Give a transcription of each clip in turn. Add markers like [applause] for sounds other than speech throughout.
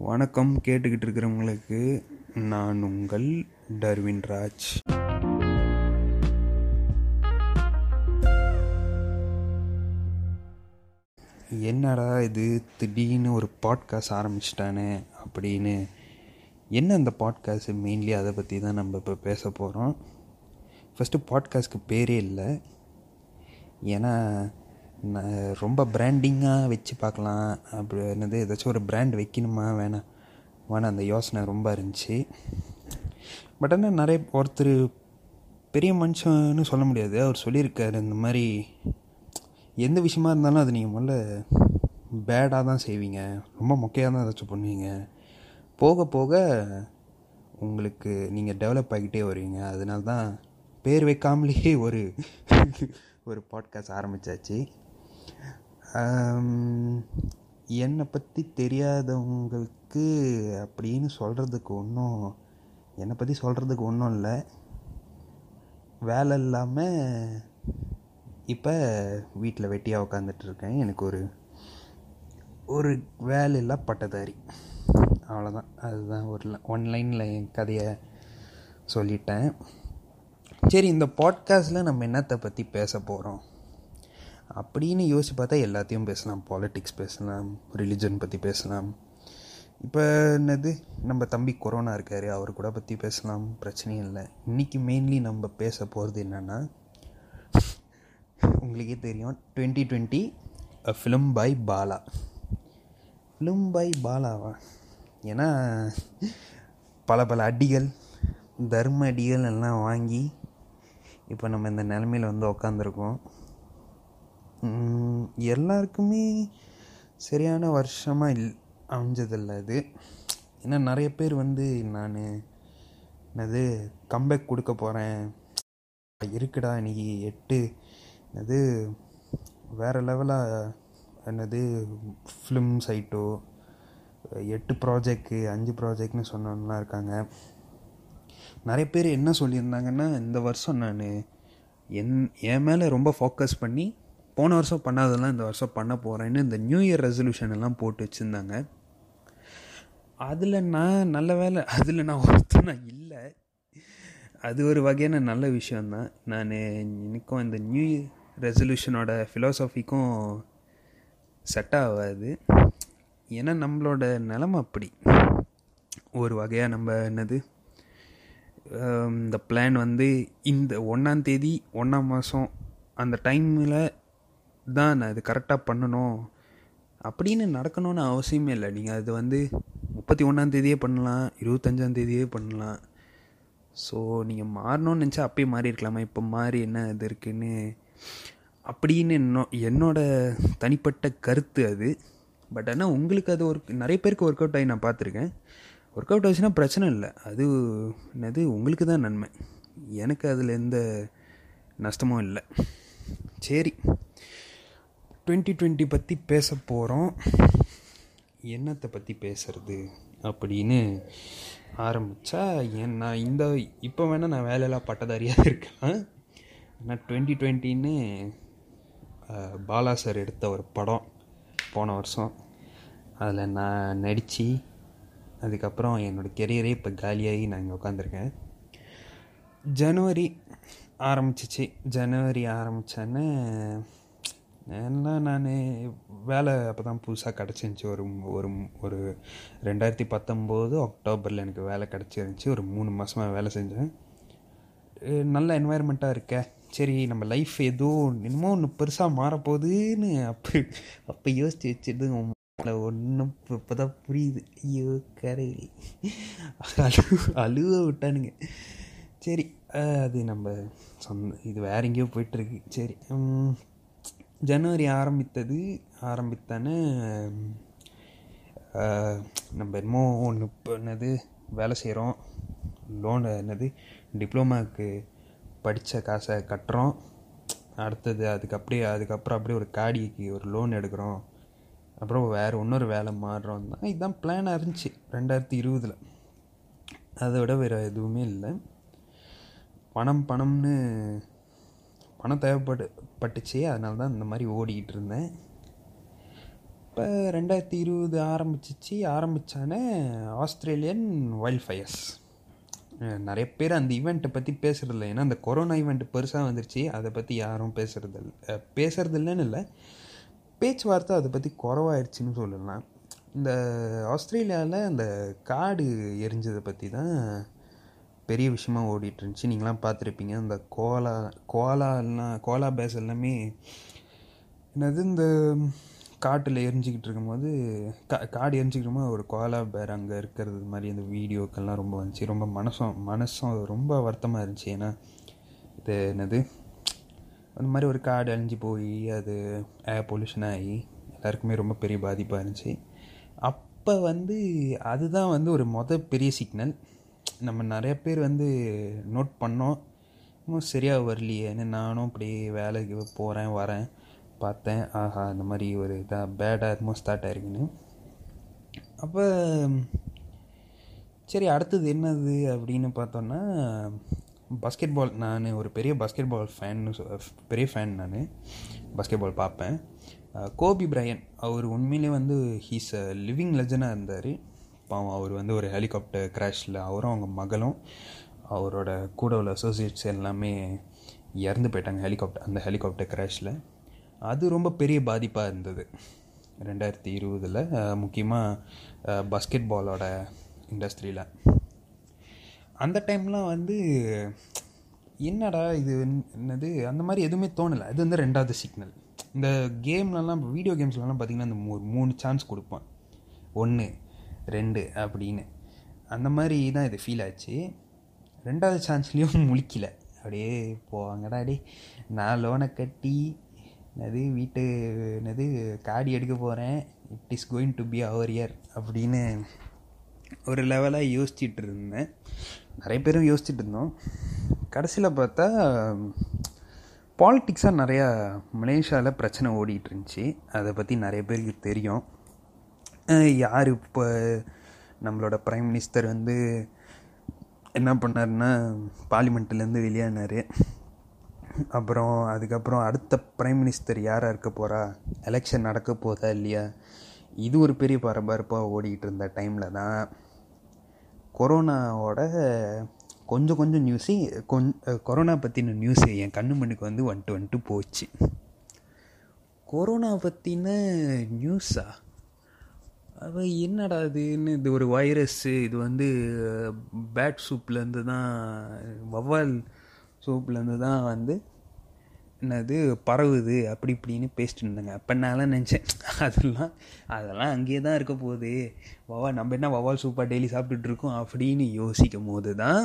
வணக்கம் கேட்டுக்கிட்டு இருக்கிறவங்களுக்கு நான் உங்கள் டர்வின் ராஜ். என்னடா இது திடீர்னு ஒரு பாட்காஸ்ட் ஆரம்பிச்சிட்டானே அப்படின்னு. என்ன அந்த பாட்காஸ்ட் மெயின்லி அதை பற்றி தான் நம்ம இப்போ பேச போகிறோம் ஃபஸ்ட்டு பாட்காஸ்ட்க்கு பேரே இல்லை. ஏன்னா ரொம்ப பிராண்டிங்காக வச்சு பார்க்கலாம். அப்படி என்னது ஏதாச்சும் ஒரு பிராண்ட் வைக்கணுமா? வேணாம். வேணாம் அந்த யோசனை ரொம்ப இருந்துச்சு. பட் ஆனால் நிறைய ஒருத்தர் பெரிய மனுஷன்னு சொல்ல முடியாது. அவர் சொல்லியிருக்காரு இந்த மாதிரி எந்த விஷயமா இருந்தாலும் அது நீங்கள் முதல்ல பேடாக தான் செய்வீங்க. ரொம்ப மொக்கையாக தான் ஏதாச்சும் பண்ணுவீங்க. போக போக உங்களுக்கு நீங்கள் டெவலப் ஆகிட்டே வருவீங்க. அதனால தான் பேர் வைக்காமலேயே ஒரு ஒரு பாட்காஸ்ட் ஆரம்பித்தாச்சு என்னை பற்றி தெரியாதவங்களுக்கு அப்படின்னு சொல்கிறதுக்கு ஒன்றும் என்னை பற்றி சொல்கிறதுக்கு ஒன்றும் இல்லை. வேலை இல்லாமல் இப்போ வீட்டில் வெட்டியாக உட்காந்துட்ருக்கேன் எனக்கு ஒரு ஒரு வேலையில்லா பட்டதாரி. அவ்வளோதான் அதுதான் ஒரு ஒன் லைனில் என் கதையை சொல்லிட்டேன். சரி இந்த பாட்காஸ்ட்டில் நம்ம என்னத்தை பற்றி பேச போகிறோம் அப்படின்னு யோசிச்சு பார்த்தா எல்லாத்தையும் பேசலாம். பாலிட்டிக்ஸ் பேசலாம் ரிலிஜன் பற்றி பேசலாம். இப்போ என்னது? நம்ம தம்பி கொரோனா இருக்கார் அவர் கூட பற்றி பேசலாம். பிரச்சனையும் இல்லை. இன்றைக்கி மெயின்லி நம்ம பேச போகிறது என்னென்னா உங்களுக்கே தெரியும் twenty twenty film by Bala. Film by பாலாவா? ஏன்னா பல பல அடிகள் தர்ம அடிகள் எல்லாம் வாங்கி இப்போ நம்ம இந்த நிலமையில் வந்து உக்காந்துருக்கோம். எல்லாருக்குமே சரியான வருஷமாக இல் அமைஞ்சதில்ல இது. ஏன்னா நிறைய பேர் வந்து நான் என்னது கம்பேக் கொடுக்க போகிறேன் இருக்குடா இன்றைக்கி எட்டு. என்னது வேறு லெவலாக என்னது ஃபிலிம் சைட்டோ எட்டு ப்ராஜெக்ட்டு அஞ்சு ப்ராஜெக்ட்னு சொன்னவங்களாம் இருக்காங்க. நிறைய பேர் என்ன சொல்லியிருந்தாங்கன்னா இந்த வருஷம் நான் என் என் மேலே ரொம்ப ஃபோக்கஸ் பண்ணி போன வருஷம் பண்ணாதெல்லாம் இந்த வருஷம் பண்ண போகிறேன்னு இந்த நியூ இயர் ரெசல்யூஷன் எல்லாம் போட்டு வச்சுருந்தாங்க. அதில் நான் நல்ல வேலை அதில் நான் ஒருத்தர் நான் இல்லை. அது ஒரு வகையான நல்ல விஷயந்தான் நான் எனக்கும் இந்த நியூ இயர் ரெசல்யூஷனோட ஃபிலோசஃபிக்கும் செட் ஆகாது. ஏன்னா நம்மளோட நிலமை அப்படி. ஒரு வகையாக நம்ம என்னது இந்த பிளான் வந்து இந்த ஒன்றாந்தேதி ஒன்றாம் மாதம் அந்த டைமில் தான் நான் இது கரெக்டாக பண்ணணும். அப்படின்னு நடக்கணும்னு அவசியமே இல்லை. நீங்கள் அது வந்து முப்பத்தி ஒன்றாந்தேதியே பண்ணலாம் இருபத்தஞ்சாந்தேதியே பண்ணலாம். ஸோ நீங்கள் மாறணும்னு நினச்சா அப்பயே மாறி இருக்கலாமா? இப்போ மாறி என்ன இது இருக்குன்னு? அப்படின்னு என்னோ என்னோட தனிப்பட்ட கருத்து அது. பட் ஆனால் உங்களுக்கு அது ஒரு நிறைய பேருக்கு ஒர்க் அவுட் ஆகி நான் பார்த்துருக்கேன். ஒர்க் அவுட் ஆச்சுன்னா பிரச்சனை இல்லை. அது என்னது உங்களுக்கு தான் நன்மை. எனக்கு அதில் எந்த நஷ்டமும் இல்லை. சரி. டுவெண்ட்டி டுவெண்ட்டி பற்றி பேச போகிறோம் என்னத்தை பற்றி பேசுறது அப்படின்னு ஆரம்பித்தா என் நான் இந்த இப்போ வேணால் நான் வேலையெல்லாம் பட்டதாரியாக இருக்கேன் ஆனால் டுவெண்ட்டி டுவெண்ட்டின்னு பாலா சார் எடுத்த ஒரு படம் போன வருஷம். அதில் நான் நடித்து அதுக்கப்புறம் என்னோடய கெரியரே இப்போ காலியாகி நான் இங்கே உட்காந்துருக்கேன் ஜனவரி ஆரம்பிச்சிச்சு. ஜனவரி ஆரம்பித்தோன்னே ஏன்னா நான் வேலை அப்போ தான் புதுசாக கிடச்சிருந்துச்சி. ஒரு ஒரு ஒரு ரெண்டாயிரத்தி பத்தொம்போது அக்டோபரில் எனக்கு வேலை கிடச்சிருந்துச்சி. ஒரு மூணு மாதமாக வேலை செஞ்சேன். நல்ல என்வாயர்மெண்ட்டாக இருக்க. சரி நம்ம லைஃப் ஏதோ என்னமோ ஒன்று பெருசாக மாறப்போகுதுன்னு அப்போ அப்போ யோசிச்சு வச்சுட்டு ஒன்றும் இப்போ தான் புரியுது. ஐயோ கரையில் அழு அழுவ விட்டானுங்க. சரி அது நம்ம சொந்த இது வேற எங்கேயோ போயிட்டுருக்கு சரி ஜனவரி ஆரம்பித்தது ஆரம்பித்தானே நம்ம என்னமோ ஒன்று இப்போ என்னது வேலை செய்கிறோம் லோன் என்னது டிப்ளமாவுக்கு படித்த காசை கட்டுறோம். அடுத்தது அதுக்கு அப்படியே அதுக்கப்புறம் அப்படியே ஒரு காடிக்கு ஒரு லோன் எடுக்கிறோம். அப்புறம் வேறு இன்னொரு வேலை மாறுறோம். தான் இதுதான் பிளானாக இருந்துச்சு ரெண்டாயிரத்தி இருபதில். அதை விட வேறு எதுவுமே இல்லை. பணம் பணம்னு பணம் தேவைப்படு பட்டுச்சு அதனால தான் இந்த மாதிரி ஓடிக்கிட்டு இருந்தேன் இப்போ ரெண்டாயிரத்தி இருபது ஆரம்பிச்சிச்சு. ஆரம்பித்தானே ஆஸ்திரேலியன் வைல்ட் ஃபயர்ஸ் நிறைய பேர் அந்த ஈவெண்ட்டை பற்றி பேசுகிறதில்ல ஏன்னா அந்த கொரோனா ஈவெண்ட் பெருசாக வந்துருச்சு. அதை பற்றி யாரும் பேசுகிறதில்ல பேசுகிறது இல்லைன்னு இல்லை. பேச்சுவார்த்தை அதை பற்றி குறவாயிருச்சுன்னு சொல்லலாம். இந்த ஆஸ்திரேலியாவில் அந்த காடு எரிஞ்சதை பற்றி தான் பெரிய விஷயமாக ஓடிட்டு இருந்துச்சு நீங்களாம் பார்த்துருப்பீங்க. இந்த கோலா கோலாலாம் கோலா பேஸ் எல்லாமே என்னது இந்த காட்டில் எரிஞ்சிக்கிட்டு இருக்கும்போது கா காடு எரிஞ்சிக்கிட்டு போது ஒரு கோலா பேர் அங்கே இருக்கிறது மாதிரி அந்த வீடியோக்கெல்லாம் ரொம்ப வந்துச்சு. ரொம்ப மனசும் மனசும் ரொம்ப வருத்தமாக இருந்துச்சு. ஏன்னா இது என்னது அந்த மாதிரி ஒரு காடு அழிஞ்சு போய் அது ஏர் பொல்யூஷன் ஆகி எல்லாருக்குமே ரொம்ப பெரிய பாதிப்பாக இருந்துச்சு. அப்போ வந்து அதுதான் வந்து ஒரு மொதல் பெரிய சிக்னல் நம்ம நிறைய பேர் வந்து நோட் பண்ணோம். இன்னும் சரியாக வரலையே. நானும் அப்படி வேலைக்கு போகிறேன் வரேன் பார்த்தேன். ஆஹா இந்த மாதிரி ஒரு இதாக பேடாக என்னமோ ஸ்டார்ட் ஆயிருக்குன்னு. அப்போ சரி அடுத்தது என்னது அப்படின்னு பார்த்தோன்னா பாஸ்கெட் பால் நான் ஒரு பெரிய பாஸ்கெட் பால் ஃபேன்னு பெரிய ஃபேன் நான். பாஸ்கெட் பால் பார்ப்பேன் கோபி பிரையன் அவர் உண்மையிலே வந்து ஹீஸ் அ லிவிங் லெஜனாக இருந்தார். பாவம் அவர் வந்து ஒரு ஹெலிகாப்டர் கிராஷில் அவரும் அவங்க மகளும் அவரோட கூட உள்ள அசோசியேட்ஸ் எல்லாமே இறந்து போயிட்டாங்க ஹெலிகாப்டர் அந்த ஹெலிகாப்டர் கிராஷில் அது ரொம்ப பெரிய பாதிப்பாக இருந்தது. ரெண்டாயிரத்தி இருபதில் முக்கியமாக பாஸ்கெட் பாலோட இண்டஸ்ட்ரியில் அந்த டைம்லாம் வந்து என்னடா இது என்னது அந்த மாதிரி எதுவுமே தோணலை. அது வந்து ரெண்டாவது சிக்னல் இந்த கேம்லலாம் வீடியோ கேம்ஸ்லலாம் பார்த்திங்கன்னா இந்த மூ மூணு சான்ஸ் கொடுப்பான். ஒன்று ரெண்டு அப்படின்னு. அந்த மாதிரி தான் இது ஃபீல் ஆச்சு. ரெண்டாவது சான்ஸ்லேயும் [laughs] முழிக்கல. அப்படியே போவாங்கடா அடி நான் லோனை கட்டி என்னது வீட்டு என்னது காடி எடுக்க போகிறேன் it is going to be our year அப்படின்னு ஒரு லெவலாக யோசிச்சுட்டு இருந்தேன். நிறைய பேரும் யோசிச்சுட்டு இருந்தோம். கடைசியில் பார்த்தா பாலிட்டிக்ஸாக நிறையா மலேசியாவில் பிரச்சனை ஓடிட்டு இருந்துச்சு. அதை பற்றி நிறைய பேருக்கு தெரியும். யார் இப்போ நம்மளோட ப்ரைம் மினிஸ்டர் வந்து என்ன பண்ணாருன்னா பார்லிமெண்ட்லேருந்து வெளியானார். அப்புறம் அதுக்கப்புறம் அடுத்த ப்ரைம் மினிஸ்டர் யாராக இருக்க போகிறா எலெக்ஷன் நடக்க போதா இல்லையா? இது ஒரு பெரிய பரபரப்பாக ஓடிக்கிட்டு இருந்த டைமில் தான் கொரோனாவோட கொஞ்சம் கொஞ்சம் நியூஸு கொஞ் கொரோனா பற்றின நியூஸு என் கண்ணு மண்ணுக்கு வந்து வந்துட்டு வந்துட்டு போச்சு. கொரோனா பற்றின நியூஸா அவ என்னடா இதுன்னு இது ஒரு வைரஸ்ஸு இது வந்து பேட் சூப்லேருந்து தான் வவ்வால் சூப்லேருந்து தான் வந்து என்னது பரவுது அப்படி இப்படின்னு பேசிட்டு இருந்தாங்க. அப்போ நான்லாம் நினச்சேன் அதெல்லாம் அதெல்லாம் அங்கேயே தான் இருக்க போகுது. வவா நம்ம என்ன வவால் சூப்பாக டெய்லி சாப்பிட்டுட்ருக்கோம் அப்படின்னு யோசிக்கும் போது தான்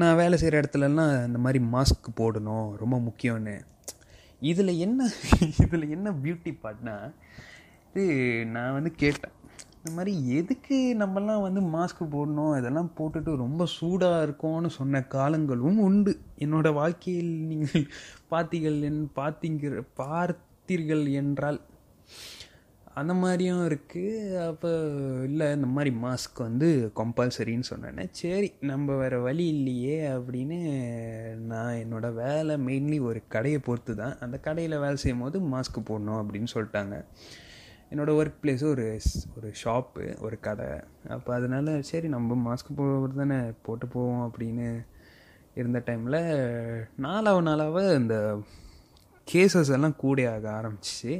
நான் வேலை செய்கிற இடத்துலலாம் இந்த மாதிரி மாஸ்க் போடணும் ரொம்ப முக்கியம்னு. இதில் என்ன இதில் என்ன பியூட்டி பார்ட்னா வந்து நான் வந்து கேட்டேன். இந்த மாதிரி எதுக்கு நம்மலாம் வந்து மாஸ்க் போடணும்? இதெல்லாம் போட்டுட்டு ரொம்ப சூடாக இருக்கும்னு சொன்ன காலங்களும் உண்டு. என்னோடய வாழ்க்கையில் நீங்கள் பார்த்தீர்கள் என் பார்த்தீங்க பார்த்தீர்கள் என்றால் அந்த மாதிரியும் இருக்குது அப்போ இல்லை இந்த மாதிரி மாஸ்க் வந்து கம்பல்சரின்னு சொன்னேன்னே சரி நம்ம வேறு வழி இல்லையே அப்படின்னு நான் என்னோடய வேலை மெயின்லி ஒரு கடையை பொறுத்து தான் அந்த கடையில் வேலை செய்யும் போது மாஸ்க் போடணும் அப்படின்னு சொல்லிட்டாங்க. என்னோடய ஒர்க் பிளேஸு ஒரு ஒரு ஷாப்பு ஒரு கடை. அப்போ அதனால் சரி நம்ம மாஸ்க் போகிறது தானே போட்டு போவோம் அப்படின்னு இருந்த டைமில் நாளாவ நாளாக இந்த கேசஸ் எல்லாம் கூடையாக ஆரம்பிச்சிச்சு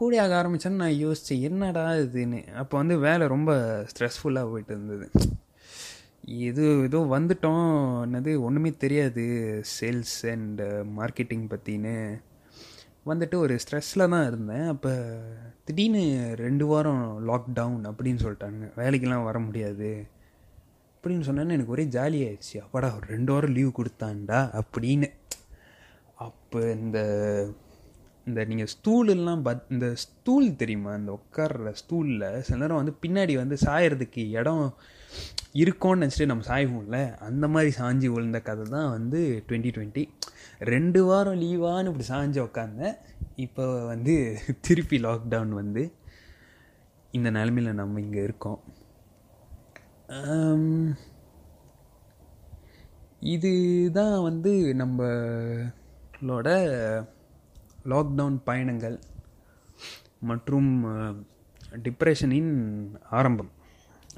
கூடையாக ஆரம்பித்தேன்னு நான் யோசித்தேன் என்னடா இதுன்னு. அப்போ வந்து வேலை ரொம்ப ஸ்ட்ரெஸ்ஃபுல்லாக போயிட்டு இருந்தது. இது ஏதோ வந்துட்டோம். என்னது ஒன்றுமே தெரியாது. சேல்ஸ் அண்ட் மார்க்கெட்டிங் பற்றின்னு வந்துட்டு ஒரு ஸ்ட்ரெஸ்ஸில் தான் இருந்தேன். அப்போ திடீர்னு ரெண்டு வாரம் லாக்டவுன் அப்படின்னு சொல்லிட்டாங்க வேலைக்கெல்லாம் வர முடியாது. அப்படின்னு சொன்னேன்னு எனக்கு ஒரே ஜாலியாகிடுச்சு அப்பாடா ஒரு ரெண்டு வாரம் லீவ் கொடுத்தாண்டா அப்படின்னு. அப்போ இந்த இந்த நீங்கள் ஸ்டூலெல்லாம் பத் இந்த ஸ்டூல் தெரியுமா? இந்த உட்கார்ற ஸ்டூலில் சில நேரம் வந்து பின்னாடி வந்து சாயறதுக்கு இடம் இருக்கோன்னு நினச்சிட்டு நம்ம சாய்வோம்ல. அந்த மாதிரி சாஞ்சி விழுந்த கதை தான் வந்து டுவெண்ட்டி டுவெண்ட்டி ரெண்டு வாரம் லீவான்னு இப்படி சாஞ்சு உக்காந்தேன். இப்போ வந்து திருப்பி லாக்டவுன் வந்து இந்த நிலமையில் நம்ம இங்கே இருக்கோம். இது தான் வந்து நம்மளோட லாக்டவுன் பயணங்கள் மற்றும் டிப்ரெஷனின் ஆரம்பம்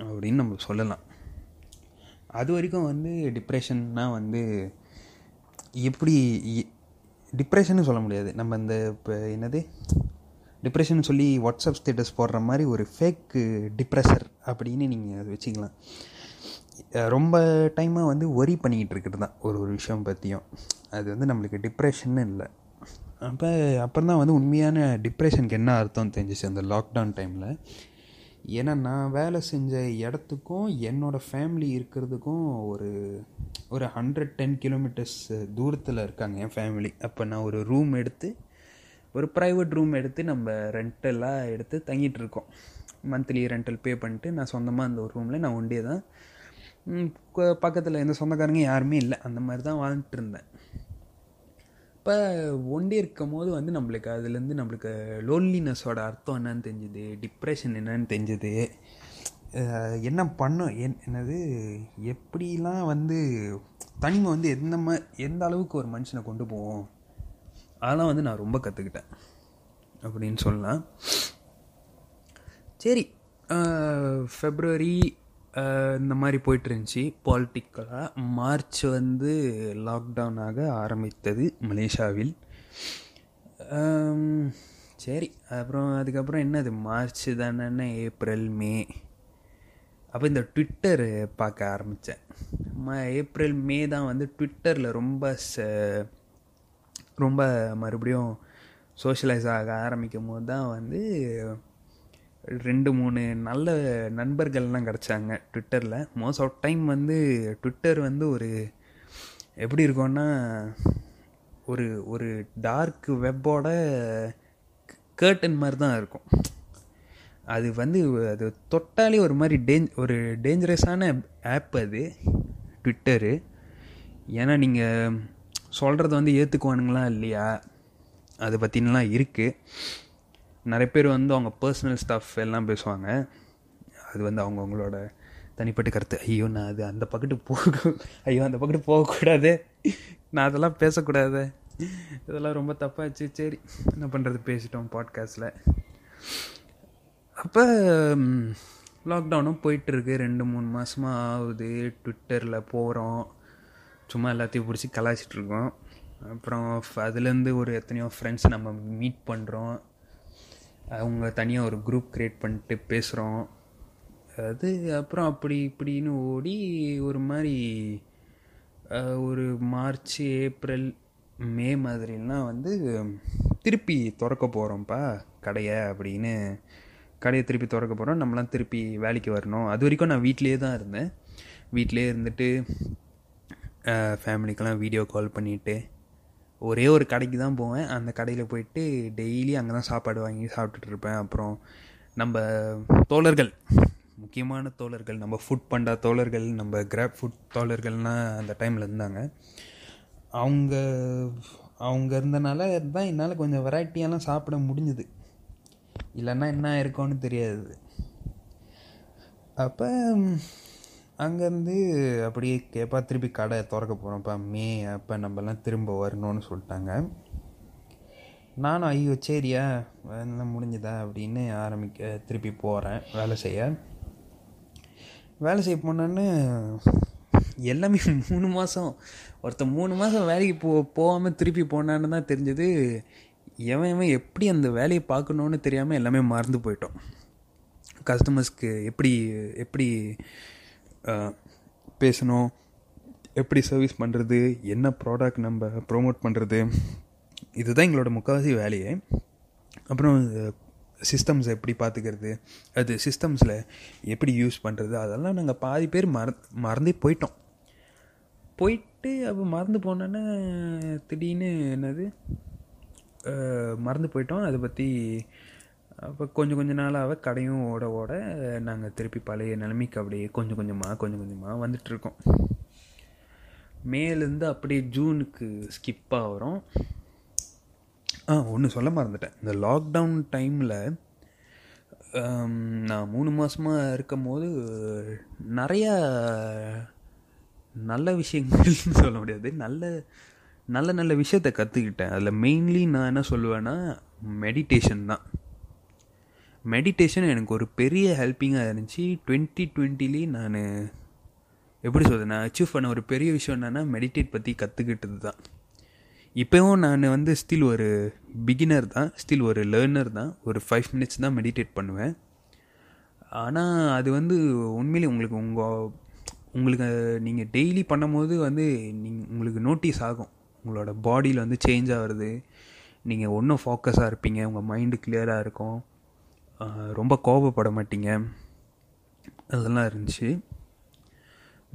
அப்படின்னு நம்ம சொல்லலாம். அது வரைக்கும் வந்து டிப்ரெஷன்னா வந்து எப்படி டிப்ரெஷன்னு சொல்ல முடியாது. நம்ம இந்த இப்போ என்னது? டிப்ரெஷன் சொல்லி வாட்ஸ்அப் ஸ்டேட்டஸ் போடுற மாதிரி ஒரு ஃபேக்கு டிப்ரெஷர் அப்படின்னு நீங்கள் அதை வச்சுக்கலாம். ரொம்ப டைமாக வந்து ஒரி பண்ணிக்கிட்டு இருக்கிறது தான் ஒரு ஒரு விஷயம் பற்றியும் அது வந்து நம்மளுக்கு டிப்ரெஷன்னு இல்லை. அப்போ அப்புறம் தான் வந்து உண்மையான டிப்ரெஷனுக்கு என்ன அர்த்தம் தெரிஞ்சிச்சு அந்த லாக்டவுன் டைமில் ஏன்னா நான் வேலை செஞ்ச இடத்துக்கும் என்னோடய ஃபேமிலி இருக்கிறதுக்கும் ஒரு ஒரு ஹண்ட்ரட் டென் கிலோமீட்டர்ஸ் தூரத்தில் இருக்காங்க என் ஃபேமிலி அப்போ நான் ஒரு ரூம் எடுத்து ஒரு ப்ரைவேட் ரூம் எடுத்து நம்ம ரெண்டெல்லாம் எடுத்து தங்கிட்டு இருக்கோம். மந்த்லி ரெண்டல் பே பண்ணிட்டு நான் சொந்தமாக அந்த ஒரு ரூமில் நான் ஒண்டியே தான் பக்கத்தில் எந்த சொந்தக்காரங்க யாருமே இல்லை. அந்த மாதிரி தான் வாழ்ந்துட்டு இருந்தேன். அப்போ ஒன்டே இருக்கும் போது வந்து நம்மளுக்கு அதுலேருந்து நம்மளுக்கு லோன்லினஸோட அர்த்தம் என்னன்னு தெரிஞ்சுது டிப்ரெஷன் என்னன்னு தெரிஞ்சுது. என்ன பண்ணும்? என் என்னது? எப்படிலாம் வந்து தனிமை வந்து எந்த மா எந்த அளவுக்கு ஒரு மனுஷனை கொண்டு போவோம் அதெல்லாம் வந்து நான் ரொம்ப கற்றுக்கிட்டேன் அப்படின்னு சொல்லலாம். சரி ஃபெப்ரவரி இந்த மாதிரி போயிட்டு இருந்துச்சு பாலிட்டிக்கலாக மார்ச் வந்து லாக்டவுன் ஆக ஆரம்பித்தது மலேசியாவில். சரி அப்புறம் அதுக்கப்புறம் என்னது? மார்ச் தானே ஏப்ரல் மே. அப்போ இந்த ட்விட்டர் பார்க்க ஆரம்பித்தேன். ஏப்ரல் மே தான் வந்து ட்விட்டரில் ரொம்ப ச ரொம்ப மறுபடியும் சோஷியலைஸ் ஆக ஆரம்பிக்கும் போது தான் வந்து ரெண்டு மூணு நல்ல நண்பர்கள்லாம் கிடச்சாங்க ட்விட்டரில். மோஸ்ட் ஆஃப் டைம் வந்து ட்விட்டர் வந்து ஒரு எப்படி இருக்கும்னா ஒரு ஒரு டார்க் வெப்போட கேர்டன் மாதிரி தான் இருக்கும். அது வந்து அது தொட்டாலே ஒரு மாதிரி டேஞ்ச் ஒரு டேஞ்சரஸான ஆப் அது ட்விட்டரு ஏன்னா நீங்கள் சொல்கிறத வந்து ஏற்றுக்குவானுங்களா இல்லையா? அதை பற்றினலாம் இருக்குது நிறைய பேர் வந்து அவங்க பர்சனல் ஸ்டஃப் எல்லாம் பேசுவாங்க. அது வந்து அவங்கவுங்களோட தனிப்பட்ட கருத்து. ஐயோ நான் அது அந்த பக்கத்து போக ஐயோ அந்த பக்கத்து போகக்கூடாது. நான் அதெல்லாம் பேசக்கூடாது. இதெல்லாம் ரொம்ப தப்பாச்சு. சரி என்ன பண்ணுறது பேசிட்டோம் பாட்காஸ்டில் அப்போ லாக்டவுனும் போயிட்டுருக்கு. ரெண்டு மூணு மாதமாக ஆகுது. ட்விட்டரில் போகிறோம் சும்மா எல்லாத்தையும் பிடிச்சி கலாய்ச்சிட்ருக்கோம் அப்புறம் அதுலேருந்து ஒரு எத்தனையோ ஃப்ரெண்ட்ஸ் நம்ம மீட் பண்ணுறோம் அவங்க தனியாக ஒரு குரூப் க்ரியேட் பண்ணிட்டு பேசுகிறோம் அது அப்புறம் அப்படி இப்படின்னு ஓடி ஒரு மாதிரி ஒரு மார்ச் ஏப்ரல் மே மாதிரிலாம் வந்து திருப்பி திறக்க போகிறோம்ப்பா கடையை அப்படின்னு. கடையை திருப்பி திறக்க போகிறோம் நம்மளாம் திருப்பி வேலைக்கு வரணும். அது வரைக்கும் நான் வீட்டிலே தான் இருந்தேன். வீட்டிலே இருந்துட்டு ஃபேமிலிக்கெலாம் வீடியோ கால் பண்ணிவிட்டு ஒரே ஒரு கடைக்கு தான் போவேன். அந்த கடையில் போயிட்டு டெய்லி அங்கே தான் சாப்பாடு வாங்கி சாப்பிட்டுட்டு இருப்பேன். அப்புறம் நம்ம தோழர்கள் முக்கியமான தோழர்கள் நம்ம ஃபுட் பண்டா தோழர்கள் நம்ம கிராப் ஃபுட் தோழர்கள்லாம் அந்த டைமில் இருந்தாங்க. அவங்க அவங்க இருந்தனால தான் என்னால் கொஞ்சம் வெரைட்டியெல்லாம் சாப்பிட முடிஞ்சுது. இல்லைன்னா என்ன இருக்கும்னு தெரியாது. அப்போ அங்கேருந்து அப்படியே கேப்பா திருப்பி கடை திறக்க போகிறோம்ப்பா மே அப்போ நம்மலாம் திரும்ப வரணும்னு சொல்லிட்டாங்க. நானும் ஐயோ சரியா எல்லாம் முடிஞ்சுதா அப்படின்னு ஆரம்பிக்க திருப்பி போகிறேன் வேலை செய்ய. வேலை செய்ய போனோன்னு எல்லாமே மூணு மாதம் ஒருத்தன் மூணு மாதம் வேலைக்கு போ போகாமல் திருப்பி போனான்னு தான் தெரிஞ்சது. எவன் எவன் எப்படி அந்த வேலையை பார்க்கணுன்னு தெரியாமல் எல்லாமே மறந்து போயிட்டோம். கஸ்டமர்ஸ்க்கு எப்படி எப்படி பேசணும். எப்படி சர்வீஸ் பண்ணுறது என்ன ப்ராடக்ட் நம்ம ப்ரோமோட் பண்ணுறது இதுதான் எங்களோட முக்கால்வாசி வேலையே. அப்புறம் சிஸ்டம்ஸை எப்படி பார்த்துக்கிறது அது சிஸ்டம்ஸில் எப்படி யூஸ் பண்ணுறது அதெல்லாம் நாங்கள் பாதி பேர் மற மறந்தே போயிட்டோம். போயிட்டு அப்போ மறந்து போனோன்னே திடீர்னு என்னது? மறந்து போயிட்டோம். அதை பற்றி அப்போ கொஞ்சம் கொஞ்ச நாளாக கடையும் ஓட ஓட நாங்கள் திருப்பி பழைய நிலைமைக்கு அப்படியே கொஞ்சம் கொஞ்சமாக கொஞ்சம் கொஞ்சமாக வந்துட்டுருக்கோம் மேலேருந்து அப்படியே ஜூனுக்கு ஸ்கிப் ஆகிறோம் ஆ ஒன்று சொல்ல மறந்துட்டேன். இந்த லாக்டவுன் டைமில் நான் மூணு மாதமாக இருக்கும் போது நிறையா நல்ல விஷயங்கள்னு சொல்ல முடியாது. நல்ல நல்ல நல்ல விஷயத்த கற்றுக்கிட்டேன் அதில் மெயின்லி நான் என்ன சொல்லுவேன்னா மெடிடேஷன் தான். மெடிடேஷன் எனக்கு ஒரு பெரிய ஹெல்ப்பிங்காக இருந்துச்சு. டுவெண்ட்டி டுவெண்ட்டிலே நான் எப்படி சொல்கிறது நான் அச்சீவ் பண்ண ஒரு பெரிய விஷயம் என்னென்னா மெடிடேட் பற்றி கற்றுக்கிட்டது தான் இப்போவும் நான் வந்து ஸ்டில் ஒரு பிகினர் தான் ஸ்டில் ஒரு லேர்னர் தான். ஒரு ஃபைவ் மினிட்ஸ் தான் மெடிடேட் பண்ணுவேன். ஆனால் அது வந்து உண்மையிலே உங்களுக்கு உங்கள் உங்களுக்கு நீங்கள் டெய்லி பண்ணும்போது வந்து நீங்கள் உங்களுக்கு நோட்டீஸ் ஆகும். உங்களோட பாடியில் வந்து சேஞ்ச் ஆகிறது. நீங்கள் ஒன்றும் ஃபோக்கஸாக இருப்பீங்க உங்கள் மைண்டு கிளியராக இருக்கும். ரொம்ப கோபப்பட மாட்டீங்க. அதெல்லாம் இருந்துச்சு.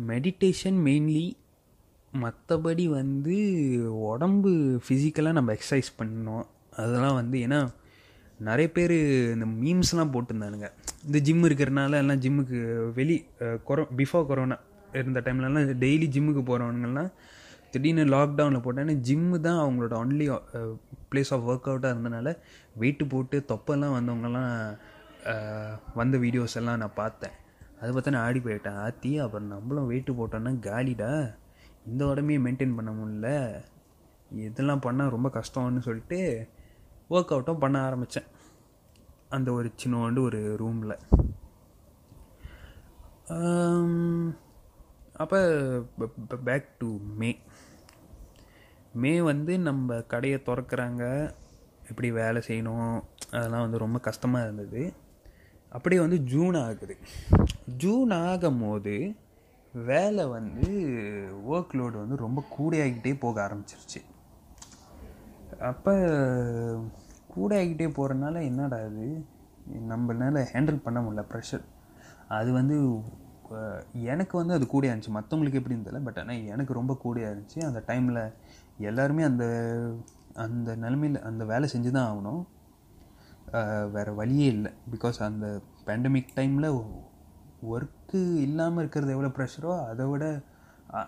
மெடிடேஷன் மெயின்லி மற்றபடி வந்து உடம்பு ஃபிசிக்கலாக நம்ம எக்ஸசைஸ் பண்ணணும். அதெல்லாம் வந்து ஏன்னா நிறைய பேர் இந்த மீம்ஸ்லாம் போட்டிருந்தானுங்க. இந்த ஜிம் இருக்கிறனால எல்லாம் ஜிம்முக்கு வெளி கொரோ பிஃபோர் கொரோனா இருந்த டைம்லலாம் டெய்லி ஜிம்முக்கு போகிறவனுங்கெல்லாம் திடீர்னு லாக்டவுனில் போட்டேன்னு ஜிம்மு தான் அவங்களோட ஒன்லி பிளேஸ் ஆஃப் ஒர்க் அவுட்டாக இருந்தனால வெயிட்டு போட்டு தொப்பெல்லாம் வந்தவங்கலாம் uh, வந்த வீடியோஸ் எல்லாம் நான் பார்த்தேன். அதை பார்த்தா நான் ஆடி போயிட்டேன். ஆத்தி அப்புறம் நம்மளும் வெயிட்டு போட்டோன்னா காலிடா. இந்த உடம்பையே மெயின்டைன் பண்ண முடியல. இதெல்லாம் பண்ணால் ரொம்ப கஷ்டம்னு சொல்லிட்டு ஒர்க் அவுட்டும் பண்ண ஆரம்பித்தேன் அந்த ஒரு சின்னோண்டு ஒரு ரூமில் அப்போ பேக் டு மே மே வந்து நம்ம கடையை திறக்கிறாங்க. எப்படி வேலை செய்யணும்? அதெல்லாம் வந்து ரொம்ப கஷ்டமாக இருந்தது. அப்படியே வந்து ஜூன் ஆகுது. ஜூன் ஆகும் போது வேலை வந்து ஒர்க் லோடு வந்து ரொம்ப கூடையாகிட்டே போக ஆரம்பிச்சிருச்சு. அப்போ கூடையாகிட்டே போகிறனால என்னடா அது நம்மளால ஹேண்டில் பண்ண முடியல ப்ரெஷர் அது வந்து எனக்கு வந்து அது கூடையாக இருந்துச்சு. மற்றவங்களுக்கு எப்படி இருந்ததில்ல பட் ஆனால் எனக்கு ரொம்ப கூடையாக இருந்துச்சு. அந்த டைமில் எல்லாருமே அந்த அந்த நிலமையில் அந்த வேலை செஞ்சு தான் ஆகணும் வேறு வழியே இல்லை. பிகாஸ் அந்த பேண்டமிக் டைமில் ஒர்க்கு இல்லாமல் இருக்கிறது எவ்வளோ ப்ரெஷரோ அதை விட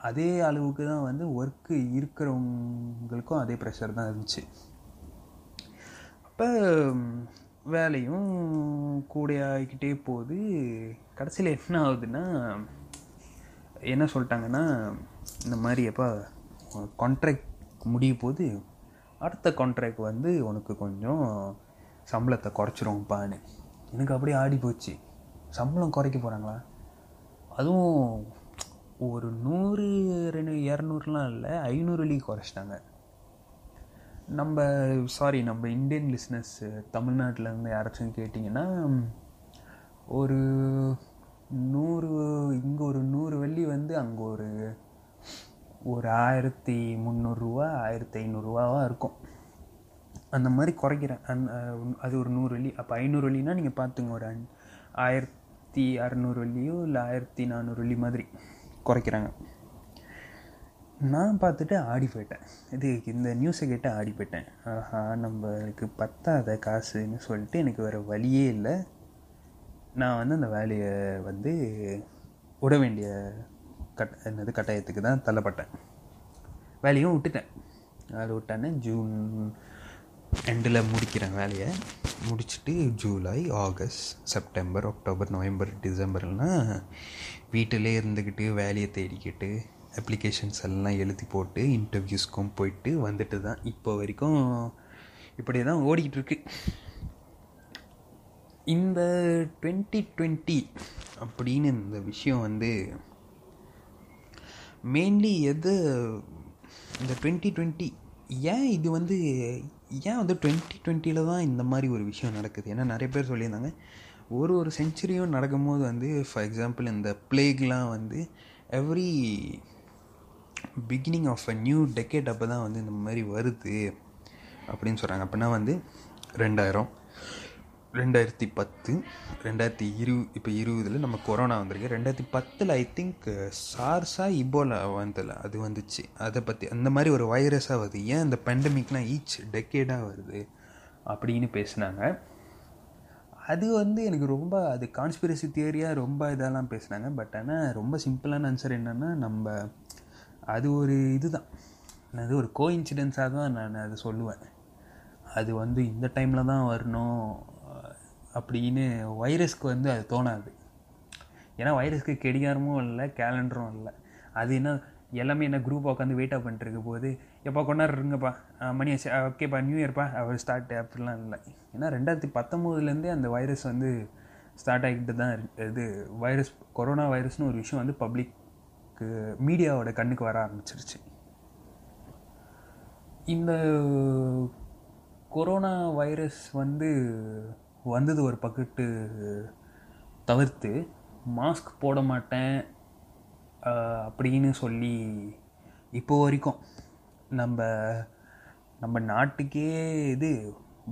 அதே அளவுக்கு தான் வந்து ஒர்க்கு இருக்கிறவங்களுக்கும் அதே ப்ரெஷர் தான் இருந்துச்சு. அப்போ வேலையும் கூட ஆகிக்கிட்டே போகுது. கடைசியில் என்ன ஆகுதுன்னா என்ன சொல்லிட்டாங்கன்னா இந்த மாதிரி எப்போ கான்ட்ராக்ட் முடிய போது அடுத்த கான்ட்ராக்ட் வந்து உனக்கு கொஞ்சம் சம்பளத்தை குறைச்சிருவோம்ப்பான்னு எனக்கு அப்படியே ஆடி போச்சு. சம்பளம் குறைக்க போகிறாங்களா அதுவும் ஒரு நூறு ரெண்டு இரநூறுலாம் இல்லை ஐநூறு குறைச்சிட்டாங்க. நம்ம சாரி நம்ம இந்தியன் பிஸ்னஸ் தமிழ்நாட்டிலேருந்து யாராச்சும் கேட்டிங்கன்னா ஒரு நூறு இங்கே ஒரு நூறு வெள்ளி வந்து அங்கே ஒரு ஒரு ஆயிரத்தி முந்நூறுரூவா ஆயிரத்தி ஐநூறுரூவாவாக இருக்கும். அந்த மாதிரி குறைக்கிறேன். அந் அது ஒரு நூறு வெள்ளி. அப்போ ஐநூறு வெள்ளினா நீங்கள் பார்த்துங்க ஒரு ஆயிரத்தி அறநூறு வெள்ளியோ இல்லை ஆயிரத்தி நானூறு வெள்ளி மாதிரி குறைக்கிறாங்க. நான் பார்த்துட்டு ஆடி போயிட்டேன். இது இந்த நியூஸை கேட்டு ஆடி போயிட்டேன். ஆஹா நம்மளுக்கு பத்தாத காசுன்னு சொல்லிட்டு எனக்கு வேறு வழியே இல்லை. நான் வந்து அந்த வேலையை வந்து விட வேண்டிய கட் என்னது கட்டாயத்துக்கு தான் தள்ளப்பட்டேன். வேலையும் விட்டுட்டேன். வேலை விட்டானே ஜூன் எண்டில் முடிக்கிறேன் வேலையை. முடிச்சுட்டு July August September October November டிசம்பர்லாம் வீட்டிலே இருந்துக்கிட்டு வேலையை தேடிக்கிட்டு அப்ளிகேஷன்ஸ் எல்லாம் எழுதி போட்டு இன்டர்வியூஸ்க்கும் போயிட்டு வந்துட்டு தான் இப்போ வரைக்கும் இப்படி தான் ஓடிக்கிட்டு இருக்கு இந்த டுவெண்ட்டி டுவெண்ட்டி அப்படின்னு இந்த விஷயம் வந்து மெயின்லி எது இந்த டுவெண்ட்டி டுவெண்ட்டி ஏன் இது வந்து ஏன் வந்து டுவெண்ட்டி டுவெண்ட்டியில் தான் இந்த மாதிரி ஒரு விஷயம் நடக்குது? ஏன்னா நிறைய பேர் சொல்லியிருந்தாங்க ஒரு ஒரு செஞ்சுரியும் நடக்கும்போது வந்து ஃபார் எக்ஸாம்பிள் இந்த பிளேக்லாம் வந்து every beginning of a new decade அப்போ தான் வந்து இந்த மாதிரி வருது அப்படின்னு சொல்கிறாங்க அப்படின்னா வந்து ரெண்டாயிரம். ரெண்டாயிரத்தி பத்து ரெண்டாயிரத்தி இரு இப்போ இருபதில் நம்ம கொரோனா வந்திருக்கு. ரெண்டாயிரத்தி பத்தில் ஐ திங்க் சார்ஸாக இபோலா வந்ததில்ல அது வந்துச்சு. அதை பற்றி அந்த மாதிரி ஒரு வைரஸாக வருது. ஏன் அந்த பெண்டமிக்லாம் ஈச் டெக்கேடாக வருது அப்படின்னு பேசினாங்க. அது வந்து எனக்கு ரொம்ப அது கான்ஸ்பிரசி தியரியாக ரொம்ப இதெல்லாம் பேசுனாங்க. பட் ஆனால் ரொம்ப சிம்பிளான ஆன்சர் என்னென்னா நம்ம அது ஒரு இதுதான். அது ஒரு கோ இன்சிடென்ஸாக தான் நான் அதை சொல்லுவேன். அது வந்து இந்த டைமில் தான் வரணும். அப்படின்னு வைரஸ்க்கு வந்து அது தோணாது. ஏன்னா வைரஸ்க்கு கெடிகாரமும் இல்லை கேலண்டரும் இல்லை. அது என்ன எல்லாமே என்ன குரூப்பாக உட்காந்து வெயிட்டாக பண்ணிட்டுருக்க போது எப்போ கொண்டாடுறீங்கப்பா மணி ஆச்சு. ஓகேப்பா நியூ இயர்ப்பா அவர் ஸ்டார்ட் அப்படிலாம் இல்லை. ஏன்னா ரெண்டாயிரத்தி பத்தொம்போதுலேருந்தே அந்த வைரஸ் வந்து ஸ்டார்ட் ஆகிட்டு தான் இது வைரஸ் கொரோனா வைரஸ்னு ஒரு விஷயம் வந்து பப்ளிக்கு மீடியாவோட கண்ணுக்கு வர ஆரம்பிச்சிருச்சு. இந்த கொரோனா வைரஸ் வந்து வந்தது ஒரு பக்கெட்டு தவிர்த்து மாஸ்க் போட மாட்டேன் அப்படின்னு சொல்லி இப்போ வரைக்கும் நம்ம நம்ம நாட்டுக்கே இது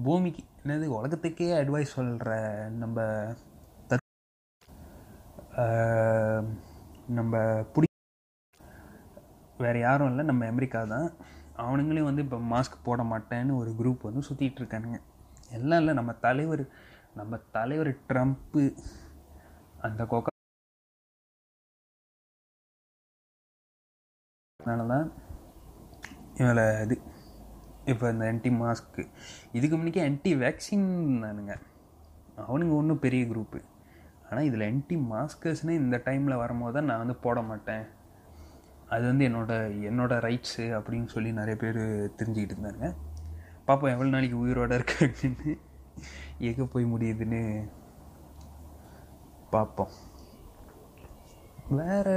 பூமிக்கு என்னது உலகத்துக்கே அட்வைஸ் சொல்கிற நம்ம நம்ம பிடி வேறு யாரும் இல்லை நம்ம அமெரிக்கா தான் அவனுங்களையும் வந்து இப்போ மாஸ்க் போட மாட்டேன்னு ஒரு குரூப் வந்து சுற்றிட்டு இருக்கானுங்க. எல்லாம் இல்லை நம்ம தலைவர் நம்ம தலைவர் ட்ரம்ப்பு அந்த கொக்கா அதனால தான் இவளை இது இப்போ இந்த ஆன்டி மாஸ்க்கு இதுக்கு முன்னாடி ஆன்டி வேக்சின் தானுங்க அவனுங்க ஒன்றும் பெரிய குரூப்பு ஆனால் இதில் ஆன்டி மாஸ்கர்ஸ்னு இந்த டைமில் வரும்போது தான் நான் வந்து போட மாட்டேன். அது வந்து என்னோட என்னோடய ரைட்ஸு அப்படின்னு சொல்லி நிறைய பேர் தெரிஞ்சுக்கிட்டு இருந்தாங்க. பார்ப்போம் எவ்வளோ நாளைக்கு உயிரோடு இருக்கு அப்படின்னு எங்கே போய் முடியுதுன்னு பார்ப்போம். வேறு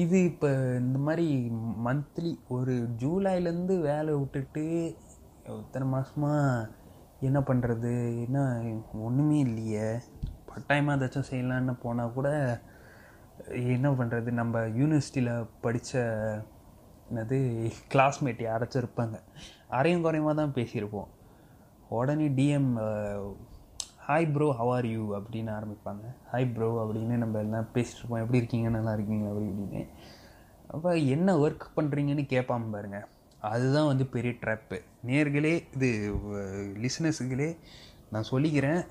இது இப்போ இந்த மாதிரி மந்த்லி ஒரு ஜூலைலேருந்து வேலை விட்டுட்டு இத்தனை மாதமாக என்ன பண்ணுறது என்ன ஒன்றுமே இல்லையே. பட்டாயமாக ஏதாச்சும் செய்யலான்னு போனால் கூட என்ன பண்ணுறது நம்ம யூனிவர்சிட்டியில் படித்த என்னது கிளாஸ்மேட் யாராச்சும் இருப்பாங்க. அரையும் குறையமாக தான் பேசியிருப்போம். உடனே DM hi bro how are you அப்படின்னு ஆரம்பிப்பாங்க. ஹாய் ப்ரோ அப்படின்னு நம்ம எல்லாம் பேசிட்டு இருப்போம். எப்படி இருக்கீங்க? நல்லா இருக்கீங்க அப்படி இப்படின்னு. அப்போ என்ன ஒர்க் பண்ணுறீங்கன்னு கேட்பாம பாருங்க. அதுதான் வந்து பெரிய ட்ராப்பு நேர்களே இது லிசனஸுகளே நான் சொல்லிக்கிறேன்.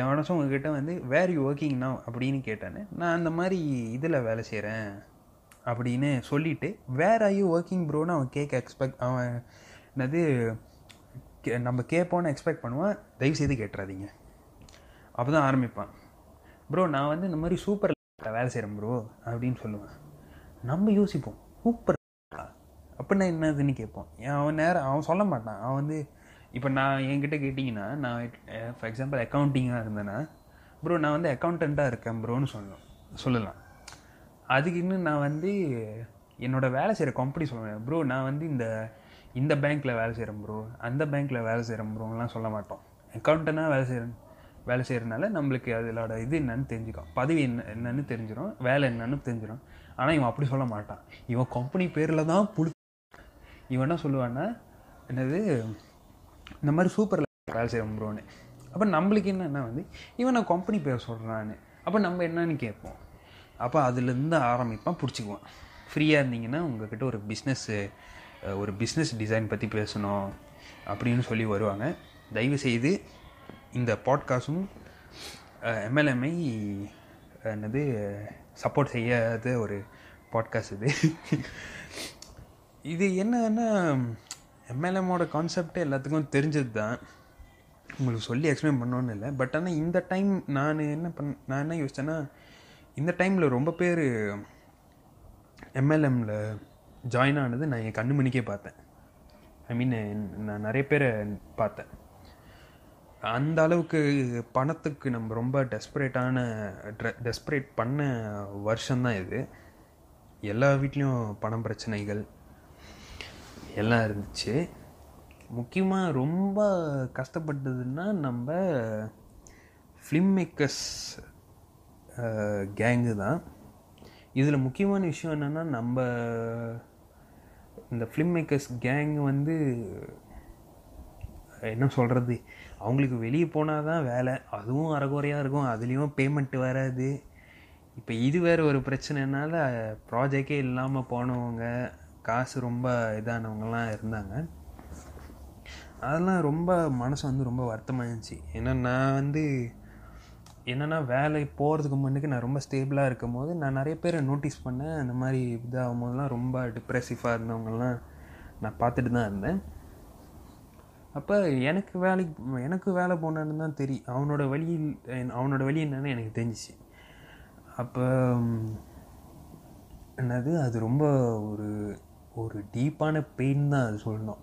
எவனச்சும் உங்ககிட்ட வந்து வேர் யூ ஒர்க்கிங் நான் அப்படின்னு கேட்டானே நான் அந்த மாதிரி இதில் வேலை செய்கிறேன் அப்படின்னு சொல்லிவிட்டு வேர் ஐ யூ ஒர்க்கிங் ப்ரோன்னு அவன் கேட்க எக்ஸ்பெக்ட் அவன் என்னது நம்ம கேட்போன்னு எக்ஸ்பெக்ட் பண்ணுவான். தயவுசெய்து கேட்டுறாதீங்க. அப்போ தான் ஆரம்பிப்பான். ப்ரோ நான் வந்து இந்த மாதிரி சூப்பர் வேலை செய்கிறேன் ப்ரோ அப்படின்னு சொல்லுவேன். நம்ம யோசிப்போம் சூப்பர் அப்படின்னா என்னதுன்னு கேட்போம். அவன் நேரம் அவன் சொல்ல மாட்டான். அவன் வந்து இப்போ நான் என்கிட்ட கேட்டிங்கன்னா நான் ஃபார் எக்ஸாம்பிள் அக்கௌண்டிங்காக இருந்தேன்னா ப்ரோ நான் வந்து அக்கௌண்டண்ட்டாக இருக்கேன் ப்ரோன்னு சொல்லணும் சொல்லலாம். அதுக்கு இன்னும் நான் வந்து என்னோடய வேலை செய்கிற கம்பெனி சொல்லுவேன். ப்ரோ நான் வந்து இந்த இந்த பேங்க்கில் வேலை செய்கிறேன் ப்ரோ அந்த பேங்க்கில் வேலை செய்கிறேன் ப்ரோலாம் சொல்ல மாட்டோம். அக்கௌண்டனாக வேலை செய்கிறேன் வேலை செய்கிறனால நம்மளுக்கு அதோட இது என்னன்னு தெரிஞ்சுக்கும். பதவி என்ன என்னன்னு தெரிஞ்சிடும் வேலை என்னன்னு தெரிஞ்சிடும் ஆனால் இவன் அப்படி சொல்ல மாட்டான். இவன் கம்பெனி பேரில் தான் புழு இவன் என்ன சொல்லுவான்னா என்னது? இந்த மாதிரி சூப்பரில் வேலை செய்கிறோம் ப்ரோன்னு அப்போ நம்மளுக்கு என்னென்னா வந்து இவன் நான் கம்பெனி பேர் சொல்கிறான்னு அப்போ நம்ம என்னன்னு கேட்போம். அப்போ அதுலேருந்து ஆரம்பிப்பான் பிடிச்சிக்குவான். ஃப்ரீயாக இருந்தீங்கன்னா உங்கள்கிட்ட ஒரு பிஸ்னஸ்ஸு ஒரு பிஸ்னஸ் டிசைன் பற்றி பேசணும் அப்படின்னு சொல்லி வருவாங்க. தயவுசெய்து இந்த பாட்காஸ்டும் எம்எல்எம்ஐ என்னது சப்போர்ட் செய்யாத ஒரு பாட்காஸ்ட் இது. இது என்னன்னா எம்எல்எம்மோட கான்செப்டே எல்லாத்துக்கும் தெரிஞ்சது தான் உங்களுக்கு சொல்லி எக்ஸ்பிளைன் பண்ணோன்னு இல்லை. பட் ஆனால் இந்த டைம் நான் என்ன பண் நான் என்ன யோசித்தேன்னா இந்த டைமில் ரொம்ப பேர் எம்எல்எம்மில் ஜாயின் ஆனது நான் என் கண்ணு மணிக்கே பார்த்தேன். ஐ மீன் நான் நிறைய பேரை பார்த்தேன். அந்த அளவுக்கு பணத்துக்கு நம்ம ரொம்ப டெஸ்பரேட்டான டெஸ்பரேட் பண்ண வருஷம்தான் இது. எல்லா வீட்லேயும் பணம் பிரச்சனைகள் எல்லாம் இருந்துச்சு. முக்கியமாக ரொம்ப கஷ்டப்பட்டதுன்னா நம்ம ஃபிலிம் மேக்கர்ஸ் கேங்கு தான். இதில் முக்கியமான விஷயம் என்னென்னா நம்ம இந்த ஃபிலிம் மேக்கர்ஸ் கேங் வந்து என்ன சொல்கிறது அவங்களுக்கு வெளியே போனால் தான் வேலை. அதுவும் அறகுறையாக இருக்கும். அதுலேயும் பேமெண்ட்டு வராது. இப்போ இது வேறு ஒரு பிரச்சனைனால ப்ராஜெக்டே இல்லாமல் போனவங்க காசு ரொம்ப இதானவங்கலாம் இருந்தாங்க. அதெல்லாம் ரொம்ப மனசு வந்து ரொம்ப வருத்தமாக இருந்துச்சு. ஏன்னா நான் வந்து என்னென்னா வேலை போகிறதுக்கு முன்னுக்கு நான் ரொம்ப ஸ்டேபிளாக இருக்கும் போது நான் நிறைய பேரை நோட்டீஸ் பண்ணேன் அந்த மாதிரி இதாகும் போதெல்லாம் ரொம்ப டிப்ரெசிவாக இருந்தவங்கலாம் நான் பார்த்துட்டு தான் இருந்தேன். அப்போ எனக்கு வேலைக்கு எனக்கு வேலை போனான்னு தான் தெரியும் அவனோட வழி அவனோட வழி என்னன்னு எனக்கு தெரிஞ்சிச்சு. அப்போ என்னது அது ரொம்ப ஒரு ஒரு டீப்பான பெயின் தான் அது சொல்லணும்.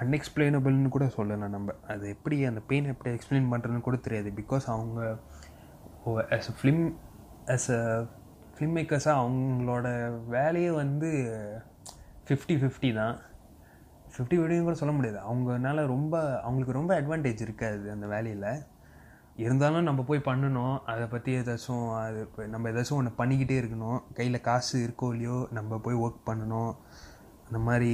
அன்எக்ஸ்பிளைனபிள்னு கூட சொல்லலாம் நம்ம. அது எப்படி அந்த பெயின் எப்படி எக்ஸ்பிளைன் பண்ணுறதுன்னு கூட தெரியாது. பிகாஸ் அவங்க as a film as a film மேக்கர்ஸாக அவங்களோட வேலையே வந்து ஃபிஃப்டி ஃபிஃப்டி தான். ஃபிஃப்டி ஃபிஃப்டின்னு கூட சொல்ல முடியாது. அவங்கனால ரொம்ப அவங்களுக்கு ரொம்ப அட்வான்டேஜ் இருக்காது அந்த வேலையில். இருந்தாலும் நம்ம போய் பண்ணணும். அதை பற்றி ஏதாச்சும் அது இப்போ நம்ம ஏதாச்சும் ஒன்று பண்ணிக்கிட்டே இருக்கணும். கையில் காசு இருக்கோ இல்லையோ நம்ம போய் ஒர்க் பண்ணணும். அந்த மாதிரி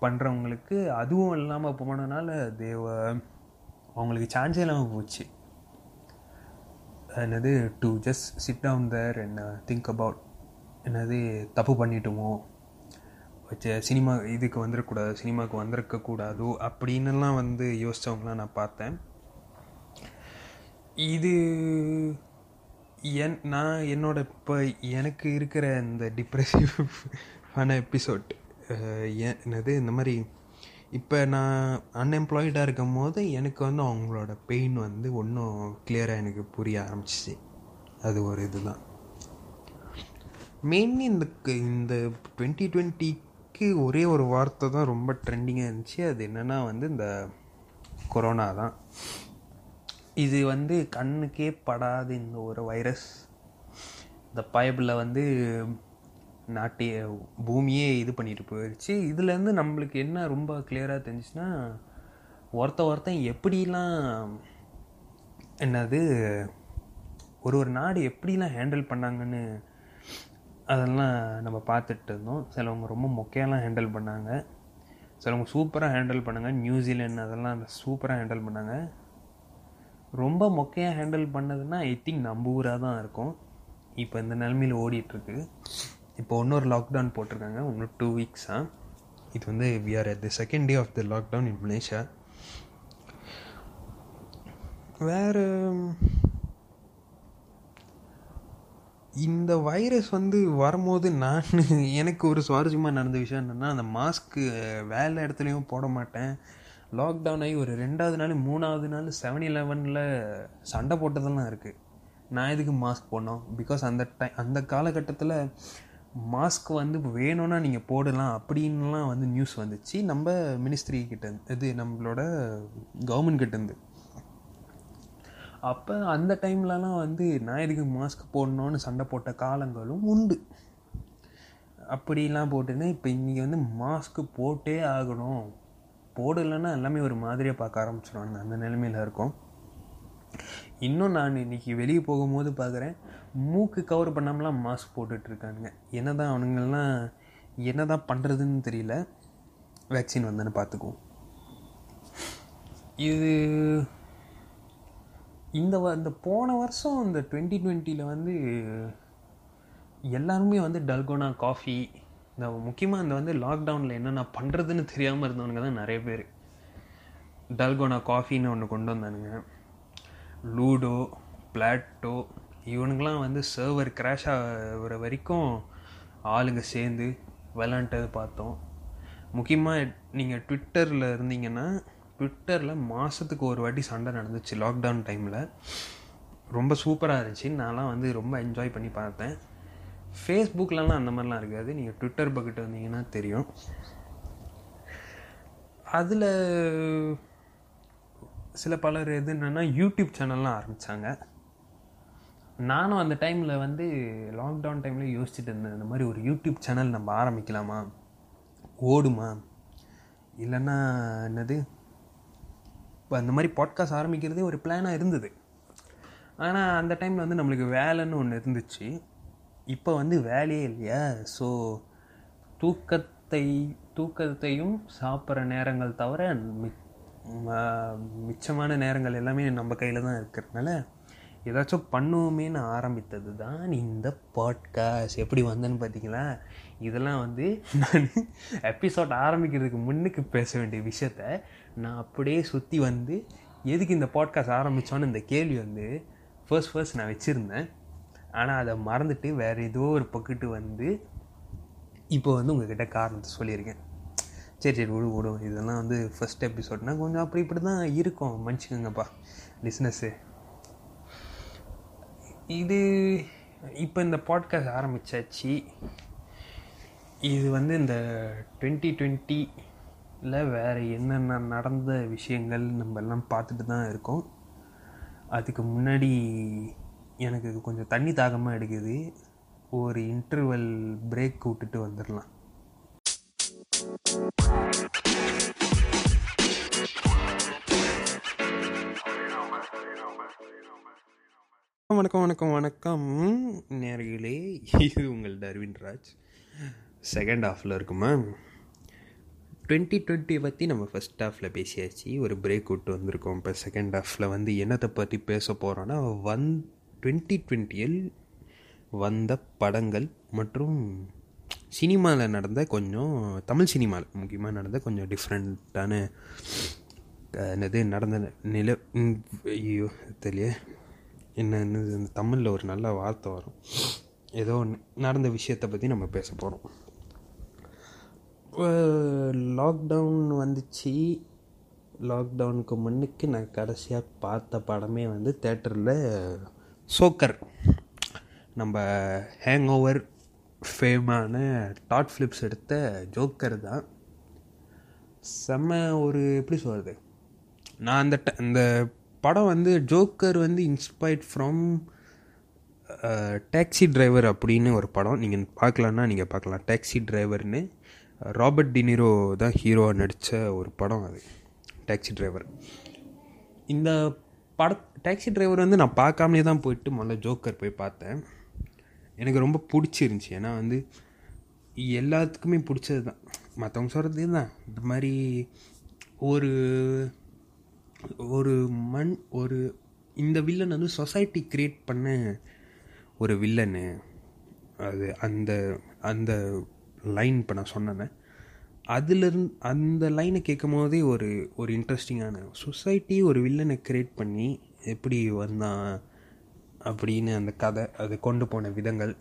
பண்ணுறவங்களுக்கு அதுவும் இல்லாமல் போனதுனால தேவ அவங்களுக்கு சான்ஸே இல்லாமல் போச்சு. என்னது to just sit down there என்ன திங்க் அபவுட் என்னது தப்பு பண்ணிட்டோமோ? வச்ச சினிமா இதுக்கு வந்துடக்கூடாது சினிமாவுக்கு வந்திருக்கக்கூடாதோ அப்படின்னுலாம் வந்து யோசித்தவங்களாம் நான் பார்த்தேன். இது என் நான் என்னோட இப்போ எனக்கு இருக்கிற இந்த டிப்ரெசிவ் [laughs] ஆன எபிசோட் என்னது இந்த மாதிரி இப்போ நான் அன்எம்ப்ளாய்டாக இருக்கும் போது எனக்கு வந்து அவங்களோட பெயின் வந்து ஒன்றும் கிளியராக எனக்கு புரிய ஆரம்பிச்சிச்சு. அது ஒரு இதுதான். மெயின்லி இந்த இந்த டுவெண்ட்டி டுவெண்ட்டிக்கு ஒரே ஒரு வார்த்தை தான் ரொம்ப ட்ரெண்டிங்காக இருந்துச்சு. அது என்னென்னா வந்து இந்த கொரோனா தான். இது வந்து கண்ணுக்கே படாத இந்த ஒரு வைரஸ் இந்த பயபில் வந்து நாட்டிய பூமியே இது பண்ணிட்டு போயிடுச்சு இதுலேருந்து நம்மளுக்கு என்ன ரொம்ப கிளியராக தெரிஞ்சுன்னா ஒருத்த ஒருத்தன் எப்படிலாம் என்னது ஒரு ஒரு நாடு எப்படிலாம் ஹேண்டில் பண்ணாங்கன்னு அதெல்லாம் நம்ம பார்த்துட்டு இருந்தோம். சிலவங்க ரொம்ப மொக்கையெல்லாம் ஹேண்டில் பண்ணாங்க. சிலவங்க சூப்பராக ஹேண்டில் பண்ணாங்க. நியூசிலாந்து அதெல்லாம் சூப்பராக ஹேண்டில் பண்ணாங்க. ரொம்ப மொக்கையாக ஹேண்டில் பண்ணதுன்னா ஐ திங்க் நம்ம ஊராக தான் இருக்கும். இப்போ இந்த நிலமையில் ஓடிட்டுருக்கு இப்போ இன்னொரு லாக்டவுன் போட்டிருக்காங்க. இன்னும் டூ வீக்ஸாக இது வந்து we are at the second day of the lockdown in Malaysia வேறு இந்த வைரஸ் வந்து வரும்போது நான் எனக்கு ஒரு சுவாரஸ்யமாக நடந்த விஷயம் என்னென்னா அந்த மாஸ்க்கு வேலை இடத்துலையும் போட மாட்டேன். லாக்டவுன் ஆகி ஒரு ரெண்டாவது நாள் மூணாவது நாள் செவன் இலெவனில் சண்டை போட்டதெல்லாம் இருக்குது நான் எதுக்கு மாஸ்க் போடணும்? பிகாஸ் அந்த டைம் அந்த காலகட்டத்தில் மாஸ்க் வந்து வேணும்னா நீங்கள் போடலாம் அப்படின்லாம் வந்து நியூஸ் வந்துச்சு. நம்ம மினிஸ்ட்ரி கிட்ட இது நம்மளோட கவர்மெண்ட் கிட்டேருந்து அப்போ அந்த டைம்லலாம் வந்து நான் எதுக்கு மாஸ்க் போடணும்னு சண்டை போட்ட காலங்களும் உண்டு. அப்படிலாம் போட்டுன்னு இப்போ இன்றைக்கி வந்து மாஸ்க்கு போட்டே ஆகணும். போடலைன்னா எல்லாமே ஒரு மாதிரியாக பார்க்க ஆரம்பிச்சிடுவாங்க அந்த நிலைமையில் இருக்கும். இன்னும் நான் இன்றைக்கி வெளியே போகும்போது பார்க்குறேன் மூக்கு கவர் பண்ணாமலாம் மாஸ்க் போட்டுட்ருக்கானுங்க. என்ன தான் அவனுங்கள்லாம் என்ன தான் பண்ணுறதுன்னு தெரியல. வேக்சின் வந்தேன்னு பார்த்துக்குவோம். இது இந்த வ இந்த போன வருஷம் இந்த டுவெண்ட்டி டுவெண்ட்டியில் வந்து எல்லாருமே வந்து டல்கோனா காஃபி இந்த முக்கியமாக இந்த வந்து லாக்டவுனில் என்னென்ன பண்ணுறதுன்னு தெரியாமல் இருந்தவனுங்க தான் நிறைய பேர். டல்கோனா காஃபின்னு ஒன்று கொண்டு வந்தானுங்க. லூடோ பிளாட்டோ இவனுங்களாம் வந்து சர்வர் கிராஷ் ஆகிற வரைக்கும் ஆளுங்க சேர்ந்து விளாண்டது பார்த்தோம். முக்கியமாக நீங்கள் ட்விட்டரில் இருந்தீங்கன்னா ட்விட்டரில் மாதத்துக்கு ஒரு வாட்டி சண்டை நடந்துச்சு லாக்டவுன் டைமில் ரொம்ப சூப்பராக இருந்துச்சு. நான்லாம் வந்து ரொம்ப என்ஜாய் பண்ணி பார்த்தேன். ஃபேஸ்புக்லலாம் அந்த மாதிரிலாம் இருக்காது. நீங்கள் ட்விட்டர் பக்கிட்ட வந்தீங்கன்னா தெரியும். அதில் சில பலர் எது என்னென்னா யூடியூப் சேனல்லாம் ஆரம்பித்தாங்க நானும் அந்த டைமில் வந்து லாக்டவுன் டைமில் யோசிச்சுட்டு இருந்தேன். இந்த மாதிரி ஒரு யூடியூப் சேனல் நம்ம ஆரம்பிக்கலாமா? ஓடுமா? இல்லைன்னா என்னது? இப்போ அந்த மாதிரி பாட்காஸ்ட் ஆரம்பிக்கிறதே ஒரு பிளானாக இருந்தது. ஆனால் அந்த டைமில் வந்து நம்மளுக்கு வேலைன்னு ஒன்று இருந்துச்சு. இப்போ வந்து வேலையே இல்லையா? ஸோ தூக்கத்தை தூக்கத்தையும் சாப்பிட்ற நேரங்கள் தவிர மிச்சமான நேரங்கள் எல்லாமே நம்ம கையில் தான் இருக்கிறதுனால ஏதாச்சும் பண்ணுவோமேனு ஆரம்பித்தது தான் இந்த பாட்காஸ்ட் எப்படி வந்தேன்னு பார்த்தீங்களா? இதெல்லாம் வந்து நான் எபிசோட் ஆரம்பிக்கிறதுக்கு முன்னுக்கு பேச வேண்டிய விஷயத்த நான் அப்படியே சுற்றி வந்து எதுக்கு இந்த பாட்காஸ்ட் ஆரம்பித்தோன்னு இந்த கேள்வி வந்து ஃபர்ஸ்ட் ஃபர்ஸ்ட் நான் வச்சுருந்தேன். ஆனால் அதை மறந்துட்டு வேறு ஏதோ ஒரு பக்கெட்டு வந்து இப்போ வந்து உங்ககிட்ட காரணத்தை சொல்லியிருக்கேன். சரி சரி விடு விடும் இதெல்லாம் வந்து ஃபஸ்ட் எபிசோட்னால் கொஞ்சம் அப்படி இப்படி தான் இருக்கும். மன்னிச்சுக்கோங்கப்பா. பிஸ்னஸ்ஸு இது இப்போ இந்த பாட்காஸ்ட் ஆரம்பித்தாச்சு இது வந்து இந்த டுவெண்ட்டி டுவெண்ட்டியில் வேறு என்னென்ன நடந்த விஷயங்கள் நம்ம எல்லாம் பார்த்துட்டு தான் இருக்கோம். அதுக்கு முன்னாடி எனக்கு கொஞ்சம் தண்ணி தாகமாக எடுக்குது. ஒரு இன்டர்வல் பிரேக் விட்டுட்டு வந்துடலாம். வணக்கம் வணக்கம் வணக்கம். நேர்களே இது உங்கள் டர்வின் ராஜ். செகண்ட் ஹாஃபில் இருக்குமா டுவெண்ட்டி டுவெண்ட்டி பற்றி நம்ம ஃபஸ்ட் ஹாஃபில் பேசியாச்சு. ஒரு பிரேக் விட்டு வந்திருக்கோம். இப்போ செகண்ட் ஹாஃபில் வந்து என்னத்தை பற்றி பேச போகிறோன்னா வந் டுவெண்ட்டி டுவெண்ட்டியில் வந்த படங்கள் மற்றும் சினிமாவில் நடந்த கொஞ்சம் தமிழ் சினிமாவில் முக்கியமாக நடந்த கொஞ்சம் டிஃப்ரெண்ட்டான என்னது நடந்த நில ஐயோ தெரியல என்னன்னு இந்த தமிழில் ஒரு நல்ல வார்த்தை வரும். ஏதோ நடந்த விஷயத்தை பற்றி நம்ம பேச போகிறோம் லாக்டவுன் வந்துச்சு. லாக்டவுனுக்கு முன்னுக்கு நான் கடைசியாக பார்த்த படமே வந்து தேட்டரில் சோக்கர் நம்ம ஹேங் ஓவர் ஃபேமான டாட் ஃப்ளிப்ஸ் எடுத்த ஜோக்கர் தான். செம்ம ஒரு எப்படி சொல்கிறது நான் அந்த அந்த படம் வந்து ஜோக்கர் வந்து இன்ஸ்பைர்ட் ஃப்ரம் டேக்ஸி டிரைவர் அப்படின்னு ஒரு படம். நீங்கள் பார்க்கலான்னா நீங்கள் பார்க்கலாம். டேக்ஸி டிரைவர்னு ராபர்ட் டினிரோ தான் ஹீரோவாக நடித்த ஒரு படம் அது. டேக்ஸி டிரைவர் இந்த பட டேக்ஸி டிரைவர் வந்து நான் பார்க்காமலே தான் போயிட்டு முதல்ல ஜோக்கர் போய் பார்த்தேன். எனக்கு ரொம்ப பிடிச்சிருந்துச்சி. ஏன்னா வந்து எல்லாத்துக்குமே பிடிச்சது தான் மற்றவங்க சொல்கிறது தான் இந்த மாதிரி ஒரு ஒரு மண் ஒரு இந்த வில்லன் வந்து சொசைட்டி க்ரியேட் பண்ண ஒரு வில்லனு அது அந்த அந்த லைன் இப்போ நான் சொன்னேன். அதுலேருந்து அந்த லைனை கேட்கும் போதே ஒரு ஒரு இன்ட்ரெஸ்டிங்கான சொசைட்டி ஒரு வில்லனை க்ரியேட் பண்ணி எப்படி வந்தான் அப்படின்னு அந்த கதை அது கொண்டு போன விதங்கள்.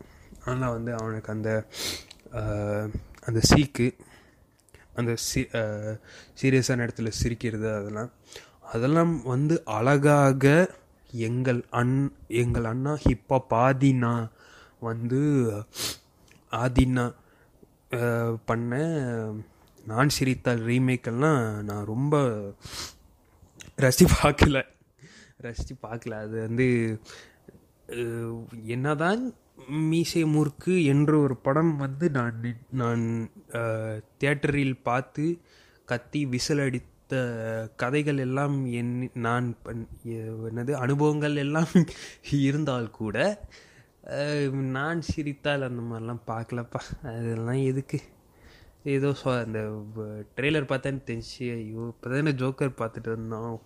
ஆனால் வந்து அவனுக்கு அந்த அந்த சீக்கு அந்த சி சீரியஸான இடத்துல சிரிக்கிறது அதெல்லாம் அதெல்லாம் வந்து அழகாக எங்கள் அண் எங்கள் அண்ணா ஹிப்ஹாப் ஆதினா வந்து ஆதினா பண்ண நான் சிரித்தால் ரீமேக்கெல்லாம் நான் ரொம்ப ரசி பார்க்கல. ரசித்து பார்க்கல. அது வந்து என்னதான் மீசை முறுக்கு என்ற ஒரு படம் வந்து நான் நான் தேட்டரில் பார்த்து கத்தி விசில் அடித்த கதைகள் எல்லாம் என் நான் என்னது அனுபவங்கள் எல்லாம் [laughs] இருந்தால் கூட நான் சிரித்தால் அந்த மாதிரிலாம் பார்க்கலப்பா. அதெல்லாம் எதுக்கு? ஏதோ சொ அந்த ட்ரெய்லர் பார்த்தேன்னு தெரிஞ்சு ஐயோ இப்போ தானே ஜோக்கர் பார்த்துட்டு இருந்தோம்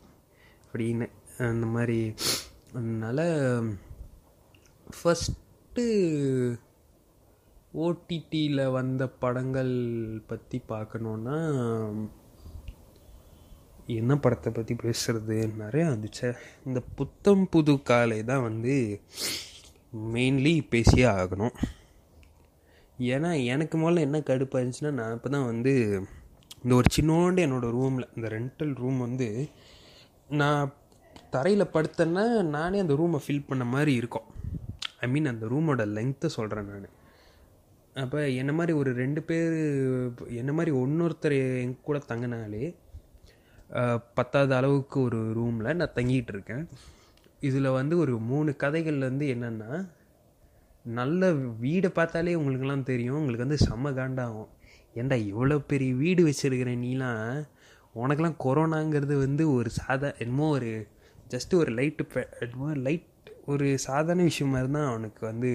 அப்படின்னு அந்த மாதிரி. அதனால் ஃபஸ்ட்டு ஓடிடியில் வந்த படங்கள் பற்றி பார்க்கணுன்னா என்ன படத்தை பற்றி பேசுகிறது நிறையா வந்துச்சு. இந்த புத்தம் புது காலை தான் வந்து மெயின்லி பேசியே ஆகணும். ஏன்னா எனக்கு முதல்ல என்ன கடுப்பாக இருந்துச்சுன்னா நான் இப்போ தான் வந்து இந்த ஒரு சின்னோண்டு என்னோடய ரூமில் இந்த ரெண்டல் ரூம் வந்து நான் தரையில் படுத்தேன்னா நானே அந்த ரூமை ஃபில் பண்ண மாதிரி இருக்கும். ஐ மீன் அந்த ரூமோட லெங்க்த்தை சொல்கிறேன் நான். அப்போ என்ன மாதிரி ஒரு ரெண்டு பேர் என்ன மாதிரி ஒன்னொருத்தர் என் கூட தங்கினாலே பத்தாவது அளவுக்கு ஒரு ரூமில் நான் தங்கிட்டு இருக்கேன். இதில் வந்து ஒரு மூணு கதைகள் வந்து என்னென்னா நல்ல வீடை பார்த்தாலே உங்களுக்கெல்லாம் தெரியும். உங்களுக்கு வந்து செம்ம காண்டாகும். ஏண்டா இவ்வளோ பெரிய வீடு வச்சுருக்கிற நீலாம்? உனக்கெல்லாம் கொரோனாங்கிறது வந்து ஒரு சாதா என்னமோ ஒரு ஜஸ்ட்டு ஒரு லைட்டு என்னமோ லைட் ஒரு சாதாரண விஷயம் மாதிரி தான் அவனுக்கு வந்து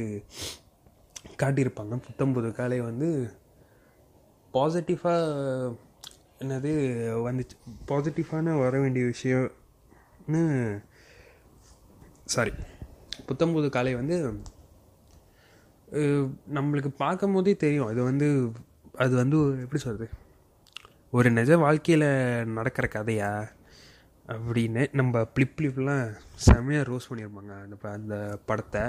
காட்டியிருப்பாங்க. புத்தம்புது காலை வந்து பாசிட்டிவாக என்னது வந்துச்சு. பாசிட்டிவான வர வேண்டிய விஷயம்னு சாரி புத்தம்புது காலை வந்து நம்மளுக்கு பார்க்கும் போதே தெரியும். அது வந்து அது வந்து எப்படி சொல்கிறது ஒரு நிஜ வாழ்க்கையில் நடக்கிற கதையா? அப்படின்னு நம்ம ப்ளிப் ப்ளிப்லாம் செமையாக ரோஸ் பண்ணியிருப்பாங்க. அந்த அந்த படத்தை.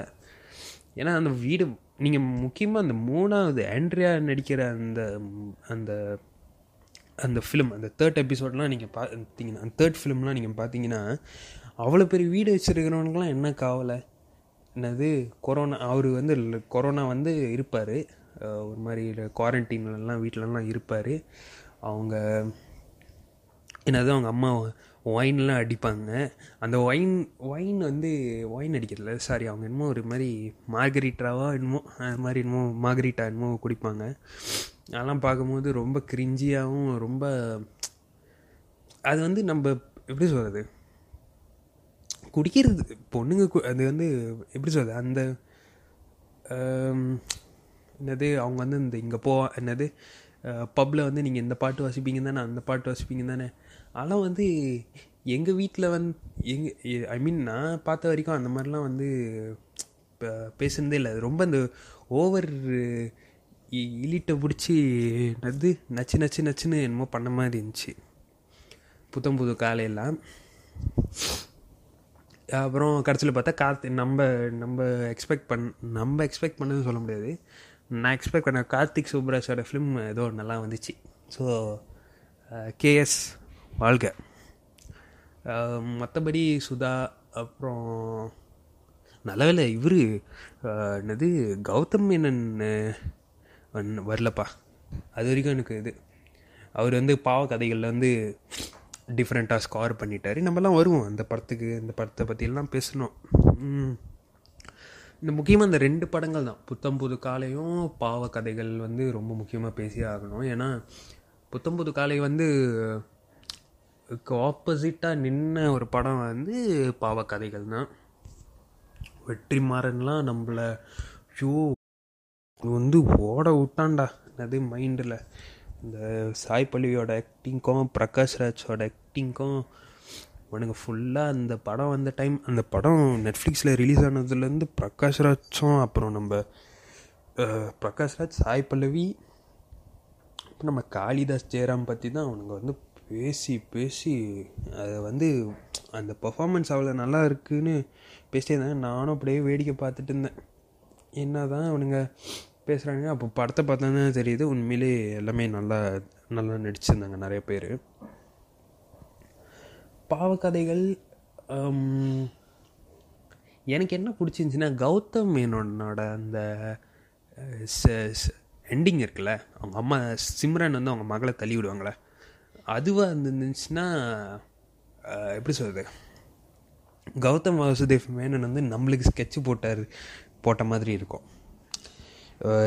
ஏன்னா அந்த வீடு நீங்கள் முக்கியமாக அந்த மூணாவது ஆண்ட்ரியா நடிக்கிற அந்த அந்த அந்த ஃபிலிம் அந்த தேர்ட் எபிசோட்லாம் நீங்கள் பார்த்தீங்கன்னா அந்த தேர்ட் ஃபிலிம்லாம் நீங்கள் பார்த்தீங்கன்னா அவ்வளோ பெரிய வீடு வச்சுருக்கிறவனுக்குலாம் என்ன காவலை? என்னது கொரோனா அவர் வந்து கொரோனா வந்து இருப்பார். ஒரு மாதிரி குவாரண்டைன்லலாம் வீட்டிலலாம் இருப்பார். அவங்க என்னது அவங்க அம்மா ஒயின்லாம் அடிப்பாங்க. அந்த ஒயின் ஒயின் வந்து ஒயின் அடிக்கிறதுல சாரி அவங்க என்னமோ ஒரு மாதிரி மார்கரிட்டாவோ என்னமோ அது மாதிரி என்னமோ மார்கரிட்டா என்னமோ குடிப்பாங்க. அதெல்லாம் பார்க்கும்போது ரொம்ப கிரிஞ்சியாகவும் ரொம்ப அது வந்து நம்ம எப்படி சொல்கிறது குடிக்கிறது பொண்ணுங்க அது வந்து எப்படி சொல்கிறது அந்த என்னது அவங்க வந்து இந்த இங்கே போ என்னது பப்பில் வந்து நீங்கள் இந்த பாட்டு வாசிப்பீங்க தானே அந்த பாட்டு வாசிப்பீங்க தானே? அதெல்லாம் வந்து எங்கள் வீட்டில் வந்து எங்கள் ஐ மீன் நான் பார்த்த வரைக்கும் அந்த மாதிரிலாம் வந்து பேசுனதே இல்லை. ரொம்ப இந்த ஓவர் இலிட்டை பிடிச்சி நது நச்சு நச்சு நச்சுன்னு என்னமோ பண்ண மாதிரி இருந்துச்சு. புத்தம் புது காலையெல்லாம். அப்புறம் கடைசியில் பார்த்தா கார்த்தி நம்ம நம்ம எக்ஸ்பெக்ட் பண் நம்ம எக்ஸ்பெக்ட் பண்ணதுன்னு சொல்ல முடியாது. நான் எக்ஸ்பெக்ட் பண்ண கார்த்திக் சுப்ராஜோட ஃபிலிம் ஏதோ நல்லா வந்துச்சு. ஸோ கேஎஸ் வாழ்க. மற்றபடி சுதா அப்புறம் நல்லவேளை இவர் என்னது கௌதம் மேனன் வரலப்பா. அது வரைக்கும் எனக்கு இது. அவர் வந்து பாவ கதைகளில் வந்து டிஃப்ரெண்ட்டாக ஸ்கார் பண்ணிட்டார். நம்மலாம் வருவோம். அந்த படத்துக்கு இந்த படத்தை பற்றியெல்லாம் பேசணும். இந்த முக்கியமாக இந்த ரெண்டு படங்கள் தான். புத்தம்புது காலையும் பாவ கதைகள் வந்து ரொம்ப முக்கியமாக பேசியே ஆகணும். ஏன்னா புத்தம்புது காலை வந்து ஆப்போசிட்டாக நின்ன ஒரு படம் வந்து பாவ கதைகள் தான். வெற்றிமாறன்லாம் நம்மளை ஷோ வந்து ஓட விட்டான்டா. அது மைண்டில் இந்த சாய் பல்லவியோட ஆக்டிங்க்கும் பிரகாஷ் ராஜோட ஆக்டிங்க்கும் அவனுங்க ஃபுல்லாக அந்த படம் வந்த டைம் அந்த படம் நெட்ஃப்ளிக்ஸில் ரிலீஸ் ஆனதுலேருந்து பிரகாஷ் ராஜும் அப்புறம் நம்ம பிரகாஷ் ராஜ் சாய் பல்லவி அப்புறம் நம்ம காளிதாஸ் ஜெயராம் பற்றி தான் அவனுங்க வந்து பேசி பேசி அதை வந்து அந்த பர்ஃபாமன்ஸ் அவ்வளோ நல்லா இருக்குன்னு பேசிட்டே நானும் அப்படியே வேடிக்கை பார்த்துட்டு இருந்தேன். என்ன தான் அவனுங்க பேசுகிறாங்க அப்போ படத்தை பார்த்தா தெரியுது. உண்மையிலே எல்லாமே நல்லா நல்லா நடிச்சிருந்தாங்க நிறைய பேர். பாவக்கதைகள் எனக்கு என்ன பிடிச்சிருந்துச்சின்னா கௌதம் மேனோனோட அந்த எண்டிங் இருக்குல்ல அவங்க அம்மா சிம்ரன் வந்து அவங்க மகளை தள்ளி விடுவாங்களே அதுவாக இருந்துச்சுன்னா எப்படி சொல்கிறது கௌதம் வாசுதேவ் மேனன் வந்து நம்மளுக்கு ஸ்கெட்சு போட்டார் போட்ட மாதிரி இருக்கும்.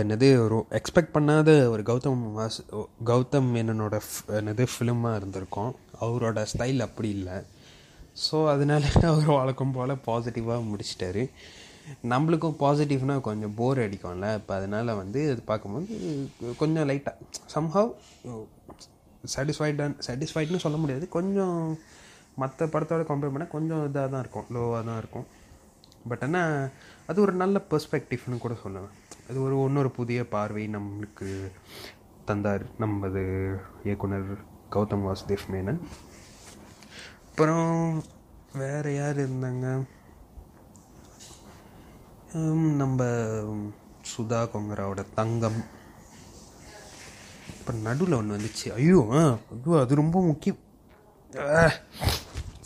என்னது ஒரு எக்ஸ்பெக்ட் பண்ணாத ஒரு கௌதம் வாஸ் கௌதம் மேனனோட என்னது ஃபிலிமாக இருந்திருக்கும். அவரோட ஸ்டைல் அப்படி இல்லை. ஸோ அதனால [laughs] அவர் வழக்கம் போல் பாசிட்டிவாக முடிச்சிட்டாரு. நம்மளுக்கும் பாசிட்டிவ்னால் கொஞ்சம் போர் அடிக்கும்ல. இப்போ அதனால் வந்து அது பார்க்கும்போது கொஞ்சம் லைட்டாக சம்ஹவ் சாட்டிஸ்ஃபைடான் சாட்டிஸ்ஃபைட்னு சொல்ல முடியாது. கொஞ்சம் மற்ற படத்தோட கம்பேர் பண்ணால் கொஞ்சம் இதாக தான் இருக்கும் லோவாக தான் இருக்கும். பட் ஆனால் அது ஒரு நல்ல பெர்ஸ்பெக்டிவ்னு கூட சொல்லுவேன் அது ஒரு இன்னொரு புதிய பார்வை நம்மளுக்கு தந்தார் நமது இயக்குனர் கௌதம் வாசுதேவ் மேனன். அப்புறம் வேறு யார் இருந்தாங்க? நம்ம சுதா கொங்கராவோட தங்கம். இப்போ நடுவில் ஒன்று வந்துச்சு. ஐயோ ஆ ஐயோ அது ரொம்ப முக்கியம்.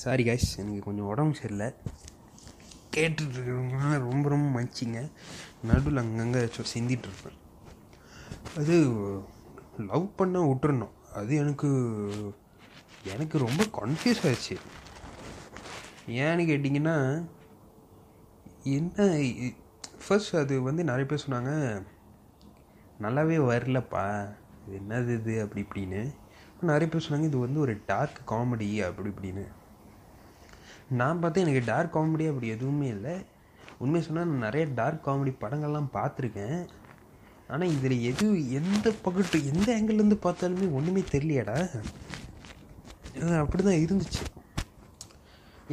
சாரி காய்ஸ் எனக்கு கொஞ்சம் உடம்பு சரியில்லை. கேட்டுட்ருக்கிறவங்க ரொம்ப ரொம்ப மச்சிங்க நடுவில் அங்கங்கே சிந்திகிட்ருப்பேன் அது லவ் பண்ண விட்டுறணும். அது எனக்கு எனக்கு ரொம்ப கன்ஃபியூஸ் ஆயிடுச்சு. ஏன்னு கேட்டிங்கன்னா என்ன ஃபர்ஸ்ட் அது வந்து நிறைய பேர் சொன்னாங்க நல்லாவே வரலப்பா இது என்னது இது அப்படி இப்படின்னு. நிறைய பேர் சொன்னாங்க இது வந்து ஒரு டார்க் காமெடி அப்படி இப்படின்னு. நான் பார்த்தேன் எனக்கு டார்க் காமெடி அப்படி எதுவுமே இல்லை. உண்மையை சொன்னால் நான் நிறைய டார்க் காமெடி படங்கள்லாம் பார்த்துருக்கேன். ஆனால் இதில் எது எந்த பக்கத்து எந்த ஆங்கிள்லேருந்து பார்த்தாலுமே ஒன்றுமே தெரியலையாடா. அப்படி தான் இருந்துச்சு.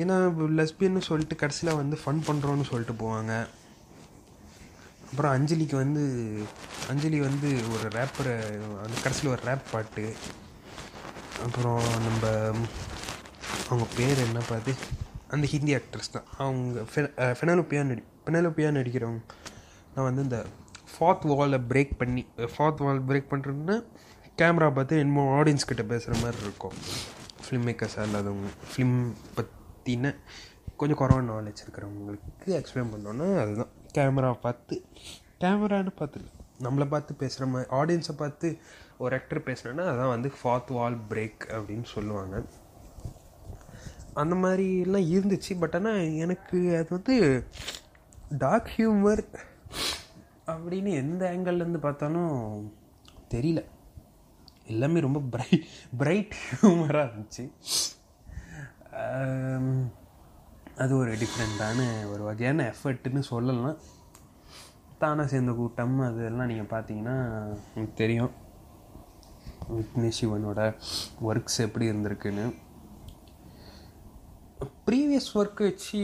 ஏன்னா லெஸ்பியன்னு சொல்லிட்டு கடைசியில் வந்து ஃபன் பண்ணுறோன்னு சொல்லிட்டு போவாங்க. அப்புறம் அஞ்சலிக்கு வந்து அஞ்சலி வந்து ஒரு ரேப்பரை அந்த கடைசியில் ஒரு ரேப் பாட்டு. அப்புறம் நம்ம அவங்க பேர் என்ன பார்த்து அந்த ஹிந்தி ஆக்ட்ரஸ் தான். அவங்க ஃபெனலோப்பியா நடி ஃபெனலோப்பியா நடிக்கிறவங்க நான் வந்து இந்த ஃபார்த் வாலை பிரேக் பண்ணி ஃபார்த் வால் பிரேக் பண்ணுறதுன்னா கேமரா பார்த்து என்னமோ ஆடியன்ஸ் கிட்ட பேசுகிற மாதிரி இருக்கும். ஃபிலிம் மேக்கர்ஸாக இல்லாதவங்க. ஃபிலிம் பற்றின கொஞ்சம் குறவான நாலேஜ் இருக்கிறவங்களுக்கு எக்ஸ்பிளைன் பண்ணோன்னா அதுதான். கேமரா பார்த்து கேமரான்னு பார்த்து நம்மளை பார்த்து பேசுகிற மாதிரி ஆடியன்ஸை பார்த்து ஒரு ஆக்டர் பேசுகிறேன்னா அதான் வந்து ஃபார்த் வால் பிரேக் அப்படின்னு சொல்லுவாங்க. அந்த மாதிரிலாம் இருந்துச்சு. பட் ஆனால் எனக்கு அது வந்து டார்க் ஹியூமர் அப்படின்னு எந்த ஆங்கிள்லேருந்து பார்த்தாலும் தெரியல. எல்லாமே ரொம்ப பிரை பிரைட் ஹியூமராக இருந்துச்சு. அது ஒரு டிஃப்ரெண்ட்டான ஒரு வகையான எஃபர்ட்டுன்னு சொல்லலாம். தானாக சேர்ந்த கூட்டம் அதெல்லாம் நீங்கள் பார்த்தீங்கன்னா எனக்கு தெரியும். விக்னேஷ் சிவனோட ஒர்க்ஸ் எப்படி இருந்திருக்குன்னு. ப்ரீவியஸ் ஒர்க் வச்சு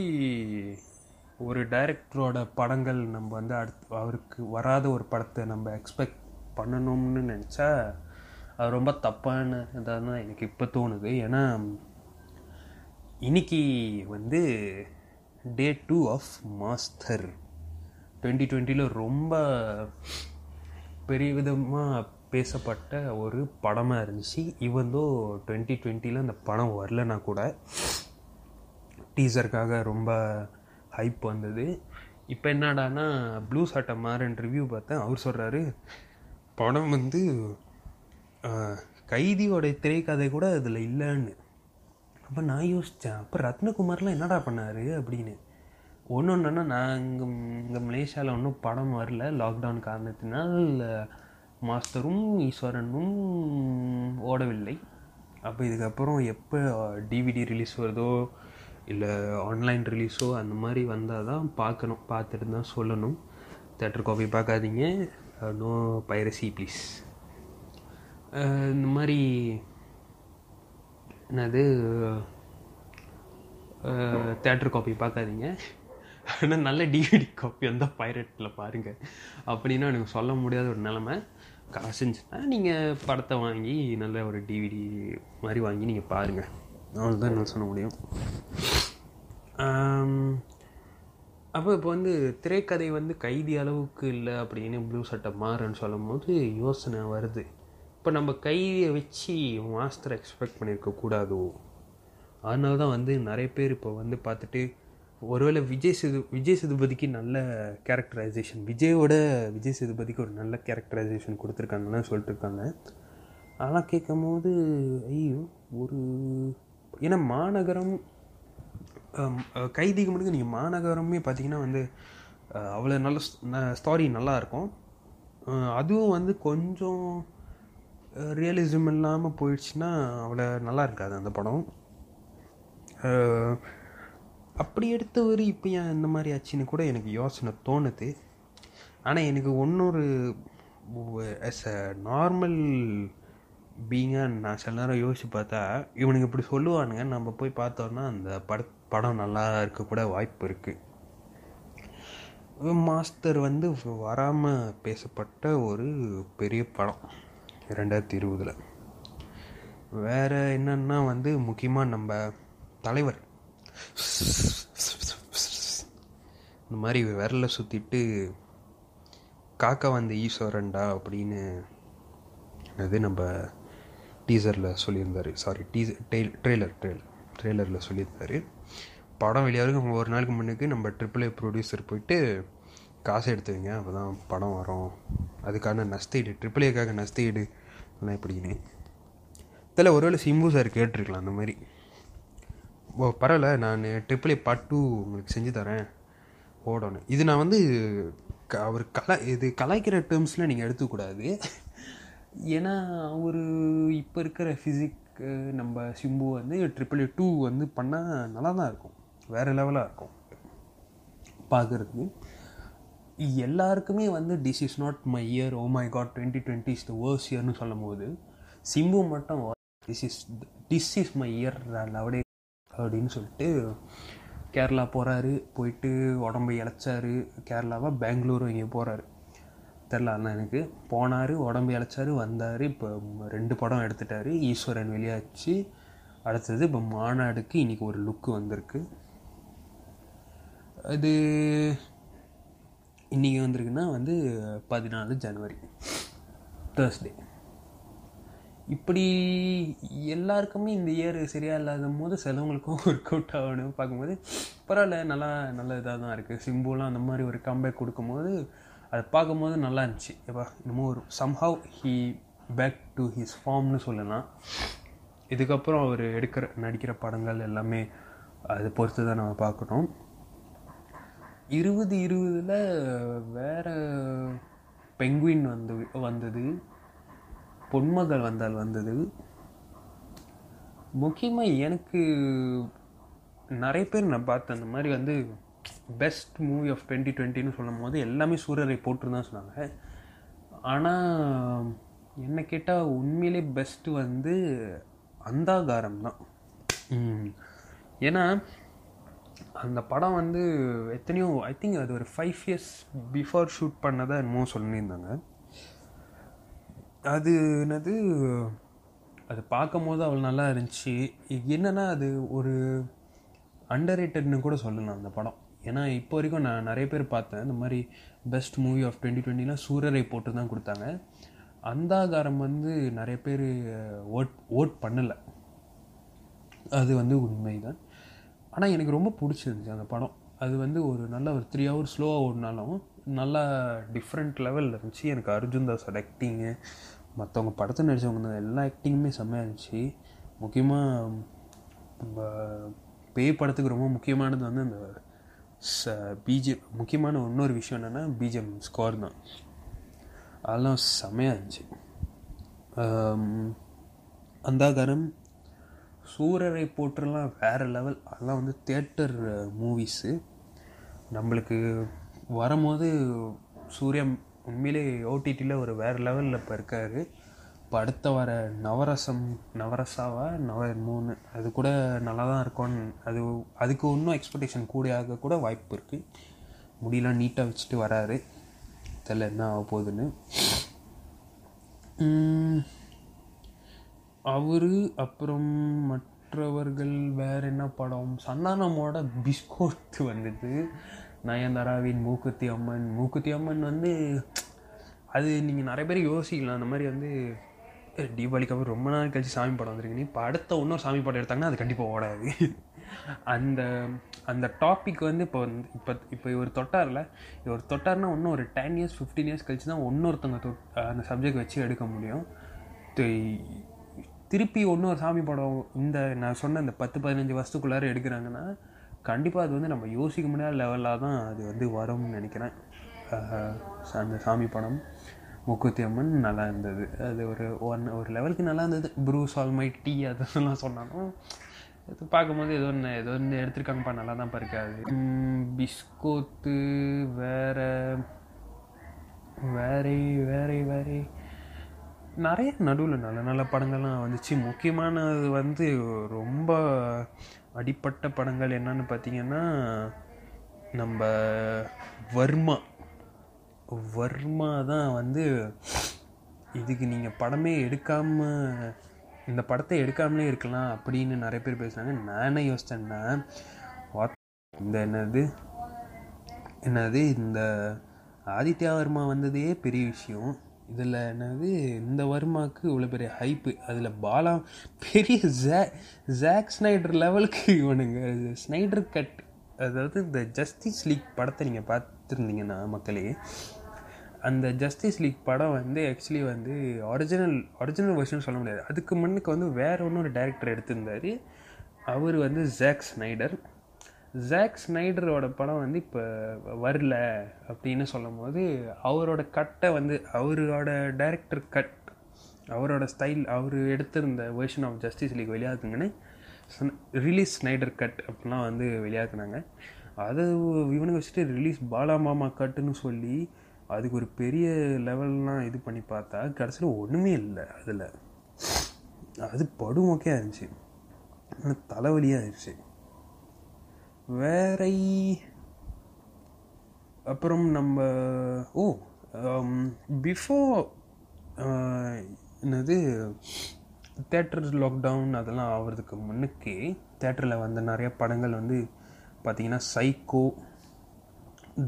ஒரு டைரக்டரோட படங்கள் நம்ம வந்து அடுத்து அவருக்கு வராத ஒரு படத்தை நம்ம எக்ஸ்பெக்ட் பண்ணணும்னு நினச்சா அது ரொம்ப தப்பான இதாக தான் எனக்கு இப்போ தோணுது. ஏன்னா இன்னைக்கு வந்து day two of Master twenty டுவெண்ட்டியில் ரொம்ப பெரிய விதமாக பேசப்பட்ட ஒரு படமாக இருந்துச்சு. இவந்தோ டுவெண்ட்டி டுவெண்ட்டியில் அந்த படம் வரலனா கூட டீசருக்காக ரொம்ப ஹைப் வந்தது. இப்போ என்னடானா ப்ளூ சாட்டை மாறன் ரிவ்யூ பார்த்தேன். அவர் சொல்கிறாரு படம் வந்து கைதியோட திரைக்கதை கூட அதில் இல்லைன்னு. அப்போ நான் யோசித்தேன் அப்போ ரத்னகுமார்லாம் என்னடா பண்ணார்? அப்படின்னு. ஒன்று ஒன்றுன்னா நான் இங்கே இங்கே மலேசியாவில் ஒன்றும் படம் வரல. லாக்டவுன் காரணத்தினால் மாஸ்டரும் ஈஸ்வரனும் ஓடவில்லை. அப்போ இதுக்கப்புறம் எப்போ டிவிடி ரிலீஸ் வருதோ இல்லை ஆன்லைன் ரிலீஸோ அந்த மாதிரி வந்தால் தான் பார்க்கணும். பார்த்துட்டு தான் சொல்லணும். தேட்டர் காப்பி பார்க்காதீங்க. நோ பைரசி ப்ளீஸ் இந்த மாதிரி என்னது uh, தேட்டர் காப்பி பார்க்காதீங்க. ஆனால் நல்ல டிவிடி காப்பி வந்தால் பைரட்டில் பாருங்கள் அப்படின்னா எனக்கு சொல்ல முடியாத ஒரு நிலமை. காசு இருந்துச்சுன்னா நீங்கள் படத்தை வாங்கி நல்ல ஒரு டிவிடி மாதிரி வாங்கி நீங்கள் பாருங்கள் அவ்வளோதான் என்னால் சொல்ல முடியும். அப்போ இப்போ வந்து திரைக்கதை வந்து கைதி அளவுக்கு இல்லை அப்படின்னு ப்ளூ சட்டை மாறுன்னு சொல்லும் போது யோசனை வருது. இப்போ நம்ம கையை வச்சு மாஸ்டர் எக்ஸ்பெக்ட் பண்ணியிருக்க கூடாதோ? அதனால தான் வந்து நிறைய பேர் இப்போ வந்து பார்த்துட்டு ஒருவேளை விஜய் சேது விஜய் சேதுபதிக்கு நல்ல கேரக்டரைசேஷன் விஜயோட விஜய் சேதுபதிக்கு ஒரு நல்ல கேரக்டரைசேஷன் கொடுத்துருக்காங்கன்னு சொல்லிட்டு இருக்காங்க. அதெல்லாம் கேட்கும் போது ஐயோ ஒரு ஏன்னா மாநகரம் கைதிக்கு மட்டும் நீங்கள் மாநகரமே பார்த்தீங்கன்னா வந்து அவ்வளோ நல்ல ஸ்டாரி நல்லாயிருக்கும் அதுவும் வந்து கொஞ்சம் ரியலிசம் இல்லாமல் போயிடுச்சுன்னா அவ்வளோ நல்லா இருக்காது அந்த படம். அப்படி எடுத்தவர் இப்போ ஏன் இந்த மாதிரி ஆச்சுன்னு கூட எனக்கு யோசனை தோணுது. ஆனால் எனக்கு ஒன்றொரு எஸ் அ நார்மல் பீங்காக நான் சில நேரம் யோசிச்சு பார்த்தா இவனுக்கு இப்படி சொல்லுவானுங்க. நம்ம போய் பார்த்தோன்னா அந்த பட படம் நல்லா இருக்கக்கூட வாய்ப்பு இருக்குது மாஸ்டர் வந்து வராமல் பேசப்பட்ட ஒரு பெரிய படம் ரெண்டாயிரத்தி இருபதில். வேறு என்னென்னா வந்து முக்கியமாக நம்ம தலைவர். இந்த மாதிரி விரல சுற்றிட்டு காக்கா வந்த ஈஸ்வரன்டா அப்படின்னு அது நம்ம டீசரில் சொல்லியிருந்தார். சாரி டீசர் டெய்ல் ட்ரெய்லர் ட்ரெய்லர் ட்ரெய்லரில் சொல்லியிருந்தார். படம் வெளியாகிறதுக்கு ஒரு நாளுக்கு முன்னுக்கு நம்ம ட்ரிபிள் ஏ ப்ரொடியூசர் போயிட்டு காசு எடுத்து வைங்க அப்போ தான் படம் வரும். அதுக்கான நஷ்டீடு ட்ரிபிள் ஏக்காக நஷ்டீடு எல்லாம் எப்படின்னு இதில் ஒருவேளை சிம்பு சார் கேட்டிருக்கலாம் அந்த மாதிரி. ஓ பரவாயில்ல நான் ட்ரிபிள் ஏ பார்ட் டூ உங்களுக்கு செஞ்சு தரேன். ஓடணும் இது நான் வந்து க அவர் கலா இது கலாய்க்கிற டேர்ம்ஸில் நீங்கள் எடுத்துக்கூடாது ஏன்னா அவர் இப்போ இருக்கிற ஃபிசிக் நம்ம சிம்பு வந்து ட்ரிபிள் ஏ டூ வந்து பண்ணால் நல்லா தான் இருக்கும். வேறு லெவலாக இருக்கும். பார்க்குறதுக்கு எல்லாருக்குமே வந்து this is not my year oh my God twenty twenty is the worse இயர்னு சொல்லும் போது சிம்பு மட்டும் this is this is my year லவடே அப்படின்னு சொல்லிட்டு கேரளா போகிறாரு போயிட்டு உடம்பு இழைச்சாரு. கேரளாவாக பெங்களூரும் இங்கே போகிறாரு தெரில அண்ணா எனக்கு. போனார் உடம்பு இழைச்சாரு வந்தார் இப்போ ரெண்டு படம் எடுத்துட்டார். ஈஸ்வரன் வெளியாச்சு. அடுத்தது இப்போ மாநாடுக்கு இன்றைக்கி ஒரு லுக்கு வந்திருக்கு. அது இன்றைக்கி வந்திருக்குன்னா வந்து பதினாலு ஜனவரி. தேர்ஸ்டே இப்படி எல்லாருக்குமே இந்த இயர் சரியாக இல்லாத போது சிலவங்களுக்கும் [laughs] ஒர்க் அவுட் ஆகணும். பார்க்கும்போது பரவாயில்ல நல்லா நல்ல இதாக தான் இருக்குது சிம்புலாம் அந்த மாதிரி ஒரு கம்பேக் கொடுக்கும்போது அதை பார்க்கும்போது நல்லா இருந்துச்சு. எப்பா இன்னமும் ஒரு somehow he back to his ஃபார்ம்னு சொல்லலாம். இதுக்கப்புறம் அவர் எடுக்கிற நடிக்கிற படங்கள் எல்லாமே அதை பொறுத்து தான் நம்ம பார்க்கணும். இருபது இருபதில் வேறு பெங்குயின் வந்து வந்தது. பொன்மகள் வந்தால் வந்தது. முக்கியமாக எனக்கு நிறைய பேர் நான் பார்த்தேன் அந்த மாதிரி வந்து பெஸ்ட் மூவி ஆஃப் டுவெண்ட்டி டுவெண்ட்டின்னு சொல்லும் போது எல்லாமே சூரியரை போட்டுருந்தான் சொன்னாங்க. ஆனால் என்னை கேட்டால் உண்மையிலே பெஸ்ட்டு வந்து அந்தாகாரம் தான். ஏன்னா அந்த படம் வந்து எத்தனையோ ஐ திங்க் அது ஒரு ஃபைவ் இயர்ஸ் பிஃபோர் ஷூட் பண்ணதாக என்னமோ சொல்லியிருந்தாங்க. அது என்னது அது பார்க்கும் போது அவ்வளோ நல்லா இருந்துச்சு. என்னென்னா அது ஒரு அண்டர் ரேட்டட்னு கூட சொல்லலாம் அந்த படம். ஏன்னா இப்போ வரைக்கும் நான் நிறைய பேர் பார்த்தேன். இந்த மாதிரி பெஸ்ட் மூவி ஆஃப் டுவெண்ட்டி டுவெண்ட்டிலாம் சூரரை போட்டு தான் கொடுத்தாங்க. அந்தாகாரம் வந்து நிறைய பேர் ஓட் ஓட் பண்ணலை. அது வந்து உண்மை தான் ஆனால் எனக்கு ரொம்ப பிடிச்சிருந்துச்சு அந்த படம். அது வந்து ஒரு நல்ல ஒரு த்ரீ ஹவர் ஸ்லோவாக ஓடினாலும் நல்லா டிஃப்ரெண்ட் லெவலில் இருந்துச்சு. எனக்கு அர்ஜுன் தாஸோட ஆக்டிங்கு மற்றவங்க படத்தை நடித்தவங்க எல்லா ஆக்டிங்குமே செம்மையாக இருந்துச்சு. முக்கியமாக பேய் படத்துக்கு ரொம்ப முக்கியமானது வந்து அந்த ச பிஜிஎம் முக்கியமான இன்னொரு விஷயம் என்னென்னா பிஜிஎம் ஸ்கோர் தான். அதெல்லாம் செம்மையாக இருந்துச்சு. அந்தாகாரம் சூரரை போட்டுலாம் வேறு லெவல் அதெல்லாம் வந்து தேட்டர் மூவிஸு நம்மளுக்கு வரும்போது சூர்யா உண்மையிலே ஓடிடியில் ஒரு வேறு லெவலில் இப்போ இருக்கார். இப்போ அடுத்த வர நவரசம் நவரசாவா? நவ மூணு. அது கூட நல்லா தான் இருக்கும்னு அது அதுக்கு இன்னும் எக்ஸ்பெக்டேஷன் கூட ஆக கூட வாய்ப்பு இருக்குது முடியெலாம் நீட்டாக வச்சுட்டு வராரு. தெரில என்ன ஆக போகுதுன்னு. அவர் அப்புறம் மற்றவர்கள் வேறு என்ன படம்? சந்தானமோட பிஸ்கோட் வந்தது. நயன்தாராவின் மூக்குத்தி அம்மன். மூக்குத்தி அம்மன் வந்து அது நீங்கள் நிறைய பேர் யோசிக்கலாம். அந்த மாதிரி வந்து தீபாவளிக்கு அப்புறம் ரொம்ப நாள் கழிச்சு சாமி படம் வந்துருக்குன்னு இப்போ அடுத்த இன்னொரு சாமி படம் எடுத்தாங்கன்னா அது கண்டிப்பாக ஓடாது. அந்த அந்த டாபிக் வந்து இப்போ வந்து இப்போ இப்போ இவர் தொட்டாரில் இவர் தொட்டார்னா இன்னும் ஒரு டென் இயர்ஸ் ஃபிஃப்டீன் இயர்ஸ் கழிச்சு தான் இன்னொருத்தவங்க தொ அந்த சப்ஜெக்ட் வச்சு எடுக்க முடியும். திருப்பி ஒன்றும் ஒரு சாமி படம் இந்த நான் சொன்ன இந்த பத்து பதினஞ்சு வருஷத்துக்குள்ளார எடுக்கிறாங்கன்னா கண்டிப்பாக அது வந்து நம்ம யோசிக்க முடியாத லெவலாக தான் அது வந்து வரும்னு நினைக்கிறேன். அந்த சாமி படம். முக்குத்தி அம்மன் நல்லா இருந்தது. அது ஒரு ஒன் ஒரு லெவலுக்கு நல்லா இருந்தது. ப்ரூஸ் ஆல்மை டீ அதெல்லாம் சொன்னாலும் இது பார்க்கும்போது ஏதோ ஒன்று ஏதோ ஒன்று எடுத்திருக்காங்கப்பா நல்லா தான் இருக்காது பிஸ்கோத்து வேற வேறே வேறே வேறே. நிறைய நடுவில் நல்ல நல்ல படங்கள்லாம் வந்துச்சு. முக்கியமானது வந்து ரொம்ப அடிப்பட்ட படங்கள் என்னன்னு பார்த்தீங்கன்னா நம்ம வர்மா. வர்மா தான் வந்து இதுக்கு நீங்கள் படமே எடுக்காமல் இந்த படத்தை எடுக்காமலே இருக்கலாம் அப்படின்னு நிறைய பேர் பேசுனாங்க நான் என்ன யோசித்தேன்னா இந்த என்னது? என்னது? இந்த ஆதித்யா வர்மா வந்ததே பெரிய விஷயம். இதில் என்னது? இந்த வர்மாவுக்கு இவ்வளோ பெரிய ஹைப்பு அதில் பாலா பெரிய ஜே ஜாக் ஸ்னைடர் லெவலுக்கு இவனுங்க. ஸ்னைடர் கட் அதாவது இந்த ஜஸ்டிஸ் லீக் படத்தை நீங்கள் பார்த்துருந்தீங்கன்னா மக்களே அந்த ஜஸ்டிஸ் லீக் படம் வந்து ஆக்சுவலி வந்து ஒரிஜினல் ஒரிஜினல் வெர்ஷன் சொல்ல முடியாது. அதுக்கு முன்னுக்கு வந்து வேற ஒன்று டேரக்டர் எடுத்திருந்தார். அவர் வந்து ஜாக் ஸ்னைடர் ஜாக் ஸ்னைடரோட படம் வந்து இப்போ வரல அப்படின்னு சொல்லும் போது அவரோட கட்டை வந்து அவரோட டைரக்டர் கட் அவரோட ஸ்டைல் அவர் எடுத்திருந்த வேர்ஷன் ஆஃப் ஜஸ்டிஸ் லீக் வெளியாகுங்கன்னு ரிலீஸ் ஸ்னைடர் கட் அப்படிலாம் வந்து வெளியாக்குனாங்க. அதை இவனுக்கு வச்சுட்டு ரிலீஸ் பாலா மாமா கட்டுன்னு சொல்லி அதுக்கு ஒரு பெரிய லெவல்லாம் இது பண்ணி பார்த்தா கடைசியில் ஒன்றுமே இல்லை அதில். அது படுமோக்கையாக இருந்துச்சு. ஆனால் தலைவலியாக இருந்துச்சு. வேறை. அப்புறம் நம்ம ஓ um, பிஃபோர் என்னது தேட்டர் லாக்டவுன் அதெல்லாம் ஆகிறதுக்கு முன்னுக்கே தேட்டரில் வந்த நிறைய படங்கள் வந்து பார்த்திங்கன்னா சைக்கோ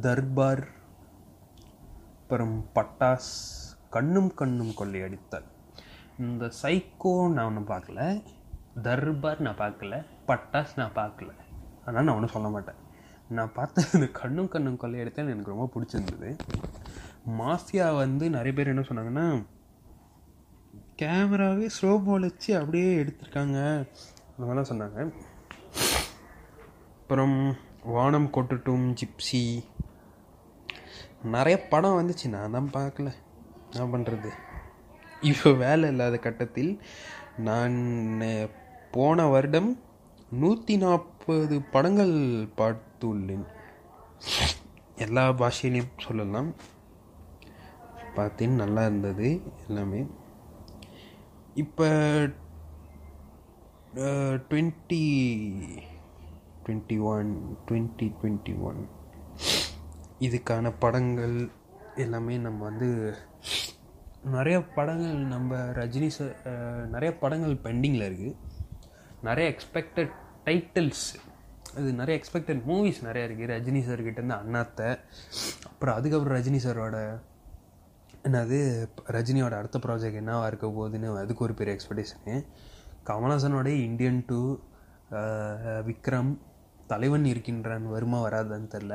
தர்பார் அப்புறம் பட்டாஸ் கண்ணும் கண்ணும் கொள்ளையடித்தால் இந்த சைக்கோ நான் ஒன்றும் பார்க்கல. தர்பார் நான் பார்க்கல. பட்டாஸ் நான் பார்க்கல. அதனால் நான் ஒன்றும் சொல்ல மாட்டேன். நான் பார்த்த இந்த கண்ணும் கண்ணும் கொள்ளையடித்தேன் எனக்கு ரொம்ப பிடிச்சிருந்தது. மாஃபியா வந்து நிறைய பேர் என்ன சொன்னாங்கன்னா கேமராவே ஸ்லோ மோல் வச்சு அப்படியே எடுத்திருக்காங்க. அந்த மாதிரிலாம் சொன்னாங்க. அப்புறம் வானம் கொட்டட்டும் ஜிப்சி நிறைய படம் வந்துச்சு நான் தான் பார்க்கல. என்ன பண்ணுறது இப்போ வேலை இல்லாத கட்டத்தில் நான் போன வருடம் நூற்றி நாற்பது படங்கள் பார்த்துள்ளேன். எல்லா பாஷையிலையும் சொல்லலாம். பார்த்தேன் நல்லா இருந்தது எல்லாமே. இப்போ twenty twenty one twenty twenty one இதுக்கான படங்கள் எல்லாமே நம்ம வந்து நிறைய படங்கள் நம்ம ரஜினி சார் நிறைய படங்கள் பெண்டிங்கில் இருக்குது நிறைய எக்ஸ்பெக்டட் டைட்டில்ஸ் அது நிறைய எக்ஸ்பெக்டட் மூவிஸ் நிறையா இருக்குது ரஜினி சார்கிட்டேருந்து அண்ணாத்தை அப்புறம் அதுக்கப்புறம் ரஜினி சாரோட என்னது ரஜினியோட அடுத்த ப்ராஜெக்ட் என்னவாக இருக்க போகுதுன்னு அதுக்கு ஒரு பெரிய எக்ஸ்பெக்டேஷனு கமல்ஹாசனோட இந்தியன் டூ விக்ரம் தலைவன் இருக்கின்றான் வருமா வராதான்னு தெரில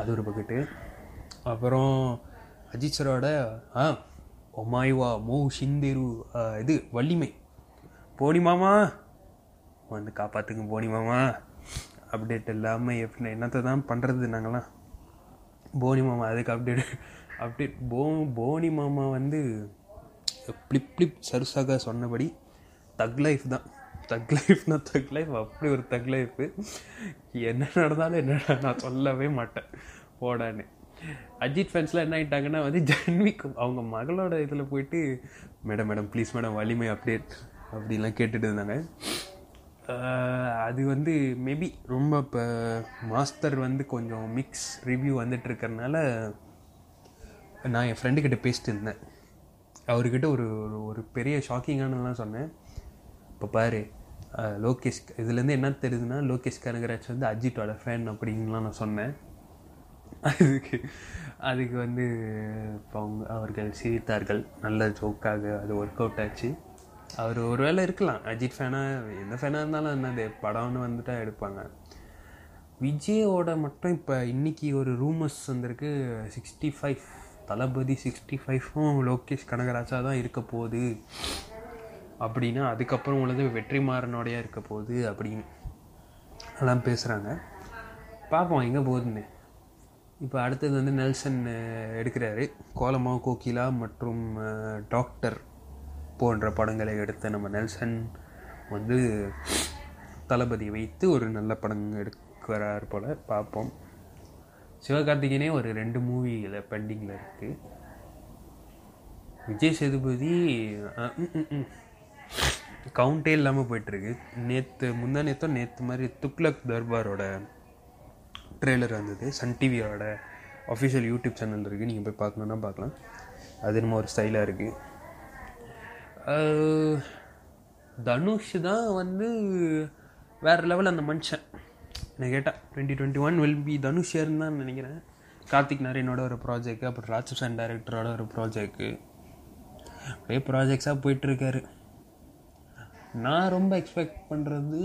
அது ஒரு பக்கெட்டு. அப்புறம் அஜித் சரோட ஆ ஒமாய்வா மோ ஷிந்தேரு இது வள்ளிமை. போனி மாமா! வந்து காப்பாற்றுங்க போனி மாமா! அப்டேட் இல்லாமல் எப்படி என்னத்தை தான் பண்ணுறது நாங்களாம் போனி மாமா அதுக்கு அப்டேட் அப்டேட் போ போனி மாமா வந்து ப்ளிப் ப்ளிப் சருசாக சொன்னபடி தக் லைஃப் தான். தக் லைஃப்னா தக் லைஃப் அப்படி ஒரு தக் லைஃப் என்ன நடந்தாலும் என்ன நான் சொல்லவே மாட்டேன். போடான்னு அஜித் ஃபேன்ஸ்லாம் என்ன ஆகிட்டாங்கன்னா வந்து ஜன்விக் அவங்க மகளோட இதில் போயிட்டு madam madam please madam Valimai update அப்படிலாம் கேட்டுட்டு இருந்தாங்க. அது வந்து மேபி ரொம்ப இப்போ மாஸ்டர் வந்து கொஞ்சம் மிக்ஸ் ரிவ்யூ வந்துட்டு நான் என் ஃப்ரெண்டுக்கிட்ட பேசிட்டு இருந்தேன். அவர்கிட்ட ஒரு ஒரு- ஒரு பெரிய ஷாக்கிங்கானலாம் சொன்னேன். இப்போ பாரு லோகேஷ் இதுலேருந்து என்ன தெரியுதுன்னா லோகேஷ் கனகராஜ் வந்து அஜித்தோட ஃபேன் அப்படின்லாம் நான் சொன்னேன். அதுக்கு அதுக்கு வந்து இப்போ அவங்க அவர்கள் சிரித்தார்கள். நல்ல ஜோக்காக அது ஒர்க் அவுட் ஆச்சு. அவர் ஒரு வேளை இருக்கலாம். அஜித் ஃபேனாக எந்த ஃபேனாக இருந்தாலும் என்னது படம்னு வந்துட்டா எடுப்பாங்க. விஜயோட மட்டும் இப்போ இன்றைக்கி ஒரு ரூமர்ஸ் வந்திருக்கு. சிக்ஸ்டி ஃபைவ் தளபதி சிக்ஸ்டி ஃபைவும் லோகேஷ் கனகராஜா தான் இருக்க போகுது. அப்படின்னா அதுக்கப்புறம் உள்ளது வெற்றிமாறனோடையா இருக்க போகுது அப்படின்னு எல்லாம் பேசுகிறாங்க பார்ப்போம் எங்கே போகுதுன்னு. இப்போ அடுத்தது வந்து நெல்சன் எடுக்கிறாரு. கோலமா கோகிலா மற்றும் டாக்டர் போன்ற படங்களை எடுத்த நம்ம நெல்சன் வந்து தளபதி வைத்து ஒரு நல்ல படம் எடுக்கிறார் போல் பார்ப்போம். சிவகார்த்திகேயனே ஒரு ரெண்டு மூவியில் பெண்டிங்கில் இருக்குது விஜய் சேதுபதி கவுண்டே இல்லாமல் போயிட்டுருக்கு. நேற்று முந்தா நேற்றோ நேற்று மாதிரி துக்ளக் தர்பாரோட ட்ரெய்லர் வந்தது. சன் டிவியோட அஃபிஷியல் யூடியூப் சேனல் இருக்குது நீங்கள் போய் பார்க்கணுன்னா பார்க்கலாம். அது என்னமோ ஒரு ஸ்டைலாக இருக்குது தனுஷ் தான் வந்து வேறு லெவல் அந்த மனுஷன். என்ன கேட்டால் twenty twenty one will be Dhanush ஏர்னு தான் நினைக்கிறேன். கார்த்திக் நாராயணோட ஒரு ப்ராஜெக்ட் அப்புறம் ராட்சசன் டைரக்டரோட ஒரு ப்ராஜெக்ட் அப்படியே ப்ராஜெக்ட்ஸாக போயிட்டுருக்காரு. நான் ரொம்ப எக்ஸ்பெக்ட் பண்ணுறது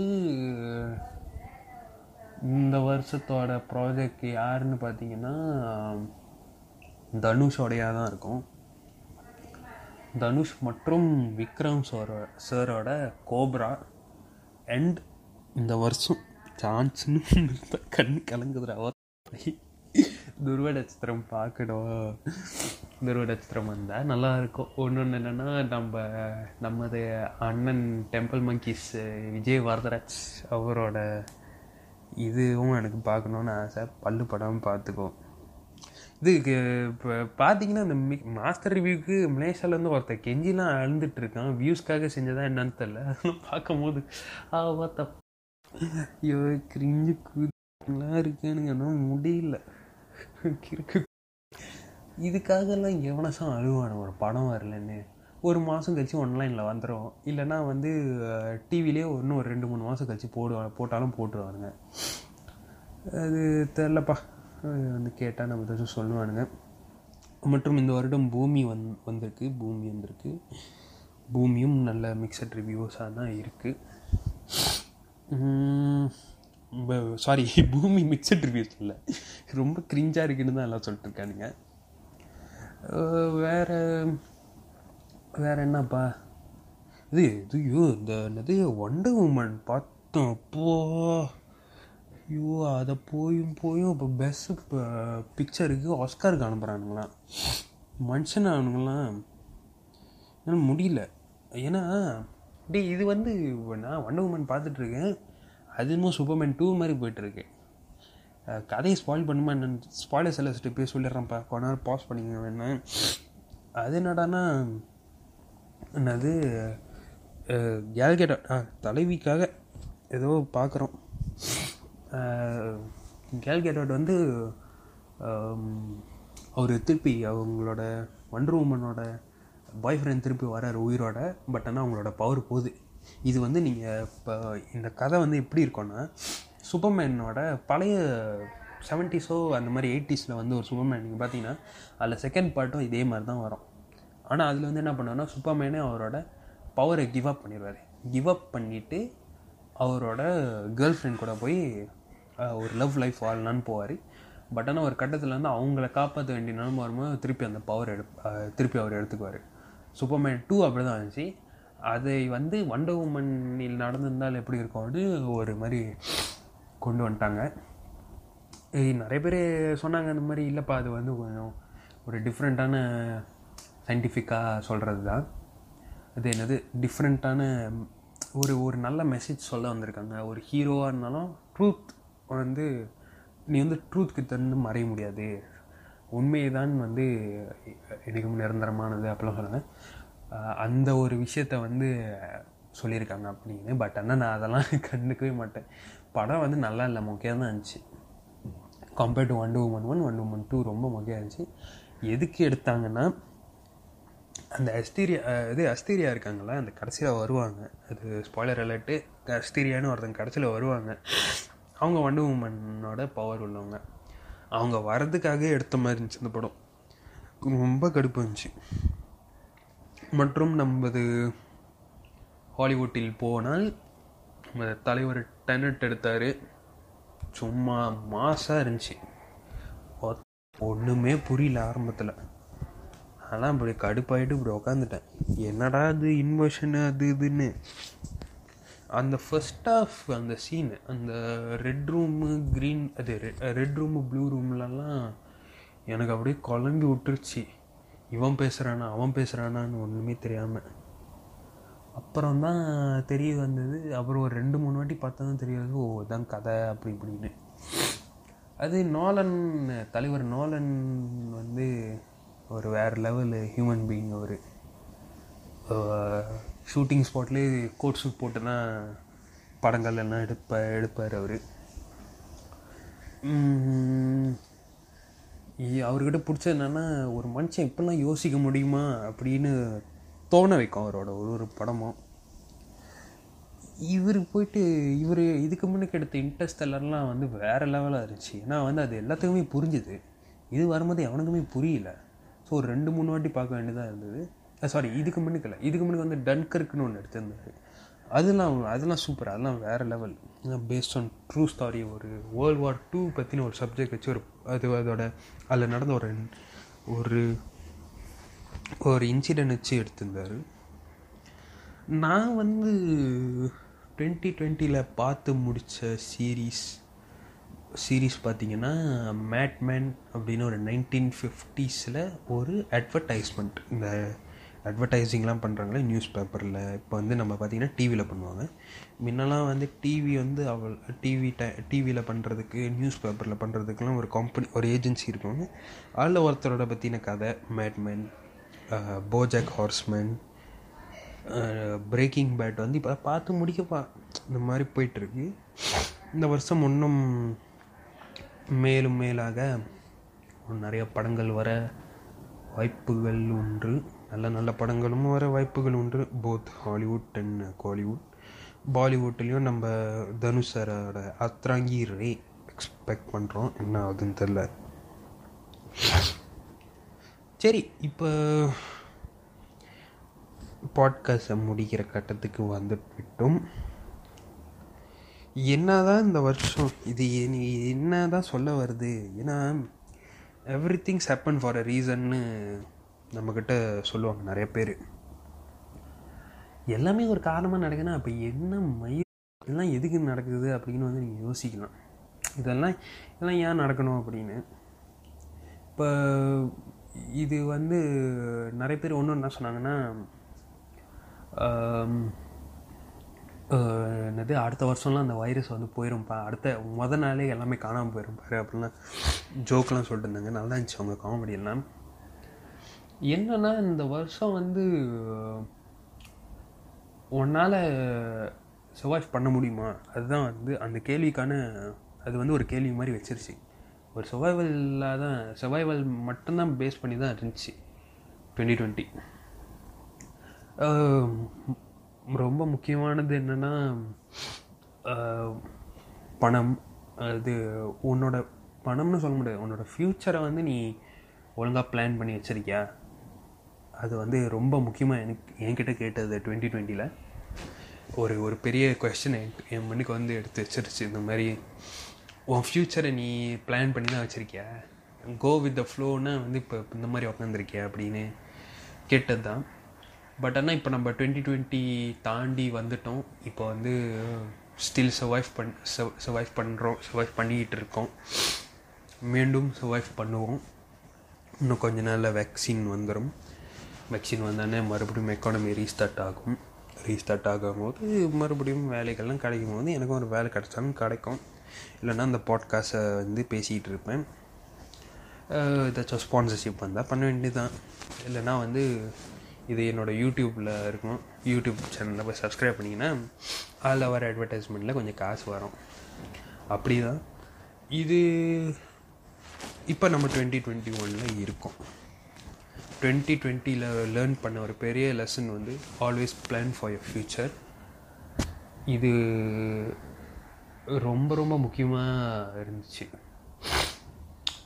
இந்த வருஷத்தோட ப்ராஜெக்ட் யாருன்னு பார்த்தீங்கன்னா தனுஷோடையாக தான் இருக்கும். தனுஷ் மற்றும் விக்ரம் சாரோ சாரோட கோப்ரா அண்ட் இந்த வருஷம் சான்ஸ்னு கண் கலங்குதுடா துருவ நட்சத்திரம் பார்க்கணும். துருவ நட்சத்திரம் வந்தால் நல்லாயிருக்கும் ஒன்று ஒன்று என்னென்னா நம்ம நமது அண்ணன் டெம்பிள் மங்கிஸ் விஜய் வரதராஜ் அவரோட இதுவும் எனக்கு பார்க்கணுன்னு ஆசை. பல்லு படம் பார்த்துக்கோ. இது இப்போ பார்த்தீங்கன்னா இந்த மி மாஸ்டர் ரிவ்யூக்கு மலேசியாவிலேருந்து ஒருத்தர் கெஞ்சிலாம் அழுந்துட்டு இருக்கான் வியூஸ்க்காக செஞ்சதா என்னன்னு தெரில அதெல்லாம் பார்க்கும்போது ஆ பார்த்தா ஐயோ கிரிஞ்சு கூலாம் இருக்கேனுங்க. ஆனால் முடியல. கிறுக்கு இதுக்காகலாம் எவனசம் அழுவான? ஒரு படம் வரலன்னு. ஒரு மாதம் கழிச்சு ஒன்லைனில் வந்துடும் இல்லைன்னா வந்து டிவிலே இன்னும் ஒரு ரெண்டு மூணு மாதம் கழிச்சு போடுவாங்க போட்டாலும் போட்டுருவானுங்க. அது தெரிலப்பா. வந்து கேட்டால் நம்ம ஏதாச்சும் சொல்லுவானுங்க. மற்றும் இந்த வருடம் பூமி வந் வந்திருக்கு. பூமி வந்திருக்கு. பூமியும் நல்ல மிக்சட் ரிவ்யூஸாக தான் இருக்குது சாரி [laughs] பூமி மிக்சட் ரிவ்யூஸ் இல்லை. ரொம்ப க்ரிஞ்சாக இருக்குன்னு தான் எல்லாம் சொல்லிட்டு இருக்கானுங்க. வேறு வேற வேற என்னப்பா? இது இதுயோ இந்த என்னது ஒண்டர் உமன் பார்த்தோம். அப்போ ஐயோ அதை போயும் போயும் இப்போ பெஸ்ட் பிக்சருக்கு ஆஸ்காருக்கு அனுப்புகிறானுங்களாம் மனுஷன் அவனுங்களாம். என்னால் முடியல. ஏன்னா அப்படியே இது வந்து நான் ஒண்டர் உமன் பார்த்துட்ருக்கேன் அது இன்னும் சூப்பர்மேன் டூ மாதிரி போயிட்டுருக்கு. கதையை ஸ்பாயில் பண்ணுமா என்னன்னு ஸ்பாயிலர் செலஸ்ட்டு போய் சொல்லிடுறேன்ப்பா கொஞ்ச நேரம் பாஸ் பண்ணிங்க வேணா. அது என்னடான்னா என்னது கேல்கேட்டா ஆ தலைவிக்காக ஏதோ பார்க்குறோம் கேல்கேட்டோட் வந்து அவர் திருப்பி அவங்களோட வண்டர் உமனோட பாய் ஃப்ரெண்ட் திருப்பி வர்றார் உயிரோட. பட் ஆனால் அவங்களோட பவர் போகுது. இது வந்து நீங்கள் இப்போ இந்த கதை வந்து எப்படி இருக்கும்னா சூப்பர்மேனோட பழைய செவன்ட்டிஸோ அந்த மாதிரி எயிட்டிஸில் வந்து ஒரு சூப்பர்மேன் நீங்கள் பார்த்தீங்கன்னா அதில் செகண்ட் பார்ட்டும் இதே மாதிரி தான் வரும். ஆனால் அதில் வந்து என்ன பண்ணுவார்னா சூப்பர்மேனே அவரோட பவரை கிவ் அப் பண்ணிடுவார் கிவ் அப் பண்ணிவிட்டு அவரோட கேர்ள் ஃப்ரெண்ட் கூட போய் ஒரு லவ் லைஃப் வாழலான்னு போவார். பட் ஆனால் ஒரு கட்டத்தில் வந்து அவங்கள காப்பாற்ற வேண்டிய நிலம வரும்போது திருப்பி அந்த பவர் எடு திருப்பி அவர் எடுத்துக்குவார். சூப்பர்மேன் டூ அப்படி தான் இருந்துச்சு. அதை வந்து வண்டர் உமனில் நடந்திருந்தால் எப்படி இருக்கும்? வந்து ஒரு மாதிரி கொண்டு வந்துட்டாங்க. நிறைய பேர் சொன்னாங்க அந்த மாதிரி இல்லைப்பா அது வந்து கொஞ்சம் ஒரு டிஃப்ரெண்ட்டான சயின்டிஃபிக்காக சொல்கிறது தான். அது என்னது? டிஃப்ரெண்ட்டான ஒரு ஒரு நல்ல மெசேஜ் சொல்ல வந்திருக்காங்க. ஒரு ஹீரோவாக இருந்தாலும் ட்ரூத் வந்து நீ வந்து ட்ரூத்க்கு தந்து மறைய முடியாது. உண்மையை தான் வந்து எனக்கு நிரந்தரமானது அப்படிலாம் சொன்னாங்க அந்த ஒரு விஷயத்த வந்து சொல்லியிருக்காங்க அப்படின்னு. பட் ஆனால் நான் அதெல்லாம் [laughs] கண்டுக்கவே மாட்டேன். படம் வந்து நல்லா இல்லை மொக்கையாக தான் இருந்துச்சு. Compared to one woman one one woman two ரொம்ப மொக்கையாக இருந்துச்சு. எதுக்கு எடுத்தாங்கன்னா அந்த அஸ்தீரியா இது அஸ்தீரியா இருக்காங்களா அந்த கடைசியில் வருவாங்க. அது ஸ்பாய்லர் அலர்ட்டு அஸ்தீரியான்னு ஒருத்தங்க கடைசியில் வருவாங்க. அவங்க வண்டு உமனோட பவர் உள்ளவங்க. அவங்க வர்றதுக்காக எடுத்த மாதிரி இருந்துச்சு அந்த படம். ரொம்ப கடுப்பு இருந்துச்சு. மற்றும் நமது ஹாலிவுட்டில் போனால் நம்ம தலைவர் டெனட் எடுத்தார். சும்மா மாசாக இருந்துச்சு. ஒன்றுமே புரியல ஆரம்பத்தில். ஆனால் இப்படி கடுப்பாயிட்டு இப்படி உக்காந்துட்டேன். என்னடா இது இன்வெர்ஷனு அது இதுன்னு. அந்த ஃபர்ஸ்ட் ஆஃப் அந்த சீனு அந்த ரெட் ரூமு க்ரீன் அது ரெட் ரூமு ப்ளூ ரூம்லலாம் எனக்கு அப்படியே குழம்பி விட்டுருச்சு. இவன் பேசுகிறானா அவன் பேசுகிறானான்னு ஒன்றுமே தெரியாமல் அப்புறம் தான் தெரிய வந்தது அப்புறம் ஒரு ரெண்டு மூணு வாட்டி பார்த்தா தான் தெரியாது ஓ இதான் கதை அப்படி இப்படின்னு. அது நோலன் தலைவர் நோலன் வந்து ஒரு வேறு லெவல் ஹியூமன் பீயிங் அவர். ஷூட்டிங் ஸ்பாட்லேயே கோட் ஷூட் போட்டு தான் படங்கள் எல்லாம் எடுப்ப எடுப்பார் அவர். அவர்கிட்ட பிடிச்சது என்னென்னா ஒரு மனுஷன் இப்படிலாம் யோசிக்க முடியுமா அப்படின்னு தோண வைக்கும் அவரோட ஒரு ஒரு படமும். இவர் போயிட்டு இவர் இதுக்கு முன்னுக்கு எடுத்த இன்ட்ரெஸ்டெல்லாம் வந்து வேறு லெவலாக இருந்துச்சு. ஏன்னா வந்து அது எல்லாத்துக்குமே புரிஞ்சுது. இது வரும்போது எவனுக்குமே புரியல. ஸோ ஒரு ரெண்டு மூணு வாட்டி பார்க்க வேண்டியதாக இருந்தது. சாரி இதுக்கு முன்னுக்கு இல்லை. இதுக்கு முன்னுக்கு வந்து டன்கருக்குன்னு ஒன்று எடுத்திருந்தாரு. அதெல்லாம் அதெல்லாம் சூப்பர் அதெல்லாம் வேறு level based on true story ஒரு வேர்ல்டு வார் டூ பற்றின ஒரு சப்ஜெக்ட் வச்சு ஒரு அது அதோட அதில் நடந்த ஒரு ஒரு ஒரு இன்சிடென்ட் வச்சு எடுத்திருந்தார். நான் வந்து டுவெண்ட்டி டுவெண்ட்டியில் பார்த்து முடித்த சீரீஸ் சீரீஸ் பார்த்தீங்கன்னா மேட்மேன் அப்படின்னு ஒரு நைன்டீன் ஃபிஃப்டிஸில் ஒரு அட்வர்டைஸ்மெண்ட் இந்த அட்வர்டைஸிங்லாம் பண்ணுறாங்களே நியூஸ் பேப்பரில் இப்போ வந்து நம்ம பார்த்திங்கன்னா டிவியில் பண்ணுவாங்க. முன்னெல்லாம் வந்து டிவி வந்து அவள் டிவி ட டிவியில் பண்ணுறதுக்கு நியூஸ் பேப்பரில் பண்ணுறதுக்குலாம் ஒரு கம்பெனி ஒரு ஏஜென்சி இருக்குவாங்க. அதில் ஒருத்தரோட பற்றின கதை Mad Men BoJack Horseman Breaking Bad வந்து இப்போ பார்த்து முடிக்கப்பா இந்த மாதிரி போயிட்டுருக்கு. இந்த வருஷம் இன்னும் மேலும் மேலாக நிறைய படங்கள் வர வாய்ப்புகள் உண்டு. நல்ல நல்ல படங்களும் வர வாய்ப்புகள் உண்டு. போத் ஹாலிவுட் அண்ட் கோலிவுட் பாலிவுட்லேயும் நம்ம தனுஷ் சாரோட அத்ராங்கி ரே எக்ஸ்பெக்ட் பண்ணுறோம் என்ன ஆகுதுன்னு தெரில சரி இப்போ பாட்காஸ்ட்டை முடிக்கிற கட்டத்துக்கு வந்துவிட்டோம். என்னதான் இந்த வருஷம் இது என்ன தான் சொல்ல வருது? ஏன்னா every things happen for a ரீசன்னு நம்மக்கிட்ட சொல்லுவாங்க நிறைய பேர். எல்லாமே ஒரு காரணமாக நடக்குதுன்னா அப்போ என்ன மயில் இதெல்லாம் எதுக்கு நடக்குது அப்படின்னு வந்து நீங்கள் யோசிக்கலாம். இதெல்லாம் இதெல்லாம் ஏன் நடக்கணும் அப்படின்னு. இப்போ இது வந்து நிறைய பேர் ஒன்று என்ன சொன்னாங்கன்னா என்னது அடுத்த வருஷம்லாம் அந்த வைரஸ் வந்து போயிரும்ப்பா அடுத்த முத நாளே எல்லாமே காணாமல் போயிரும் பாரு அப்படிலாம் ஜோக்கெலாம் சொல்லிட்டு இருந்தாங்க. நல்லா இருந்துச்சு. அவங்க காமெடியெல்லாம் என்னன்னா இந்த வருஷம் வந்து உன்னால் சர்வைவ் பண்ண முடியுமா? அதுதான் வந்து அந்த கேள்விக்கான அது வந்து ஒரு கேள்வி மாதிரி வச்சிருச்சு. ஒரு சர்வைவலில் தான் சர்வைவல் மட்டும்தான் பேஸ் பண்ணி தான் இருந்துச்சு டுவெண்ட்டி டுவெண்ட்டி ரொம்ப முக்கியமானது என்னென்னா பணம். அது உன்னோட பணம்னு சொல்ல முடியாது. உன்னோட ஃப்யூச்சரை வந்து நீ ஒழுங்காக பிளான் பண்ணி வச்சுருக்கியா? அது வந்து ரொம்ப முக்கியமாக எனக்கு என்கிட்ட கேட்டது டுவெண்ட்டி டுவெண்ட்டியில் ஒரு ஒரு பெரிய கொஸ்டின் என் மண்ணுக்கு வந்து எடுத்து வச்சிருச்சு. இந்த மாதிரி உன் ஃப்யூச்சரை நீ பிளான் பண்ணி தான் வச்சுருக்கியா? கோ வித் த ஃப்ளோன்னா வந்து இப்போ இந்த மாதிரி உட்காந்துருக்கியா அப்படின்னு கேட்டது தான் பட் ஆனால் இப்போ நம்ம டுவெண்ட்டி டுவெண்ட்டி தாண்டி வந்துட்டோம். இப்போ வந்து ஸ்டில் சர்வைவ் பண் சர்வைவ் பண்ணுறோம் சர்வைவ் பண்ணிக்கிட்டு இருக்கோம். மீண்டும் சர்வைவ் பண்ணுவோம். இன்னும் கொஞ்ச நாளில் வேக்சின் வந்துடும் வேக்சின் வந்தோடனே மறுபடியும் எக்கானமி ரீஸ்டார்ட் ஆகும். ரீஸ்டார்ட் ஆகும்போது மறுபடியும் வேலைகள்லாம் கிடைக்கும் போது எனக்கும் ஒரு வேலை கிடைச்சாலும் கிடைக்கும். இல்லைன்னா அந்த பாட்காஸ்ட்டை வந்து பேசிகிட்டு இருப்பேன். ஏதாச்சும் ஸ்பான்சர்ஷிப் வந்தால் பண்ண வேண்டியதுதான். இல்லைன்னா வந்து இது என்னோடய யூடியூப்பில் இருக்கும். யூடியூப் சேனலில் போய் சப்ஸ்கிரைப் பண்ணிங்கன்னா அதில் வர அட்வர்டைஸ்மெண்ட்டில் கொஞ்சம் காசு வரும். அப்படி தான் இது இப்போ நம்ம டுவெண்ட்டி டுவெண்ட்டி ஒனில் இருக்கோம். டுவெண்ட்டி டுவெண்ட்டியில் லேர்ன் பண்ண ஒரு பெரிய லெசன் வந்து always plan for your future இது ரொம்ப ரொம்ப முக்கியமாக இருந்துச்சு.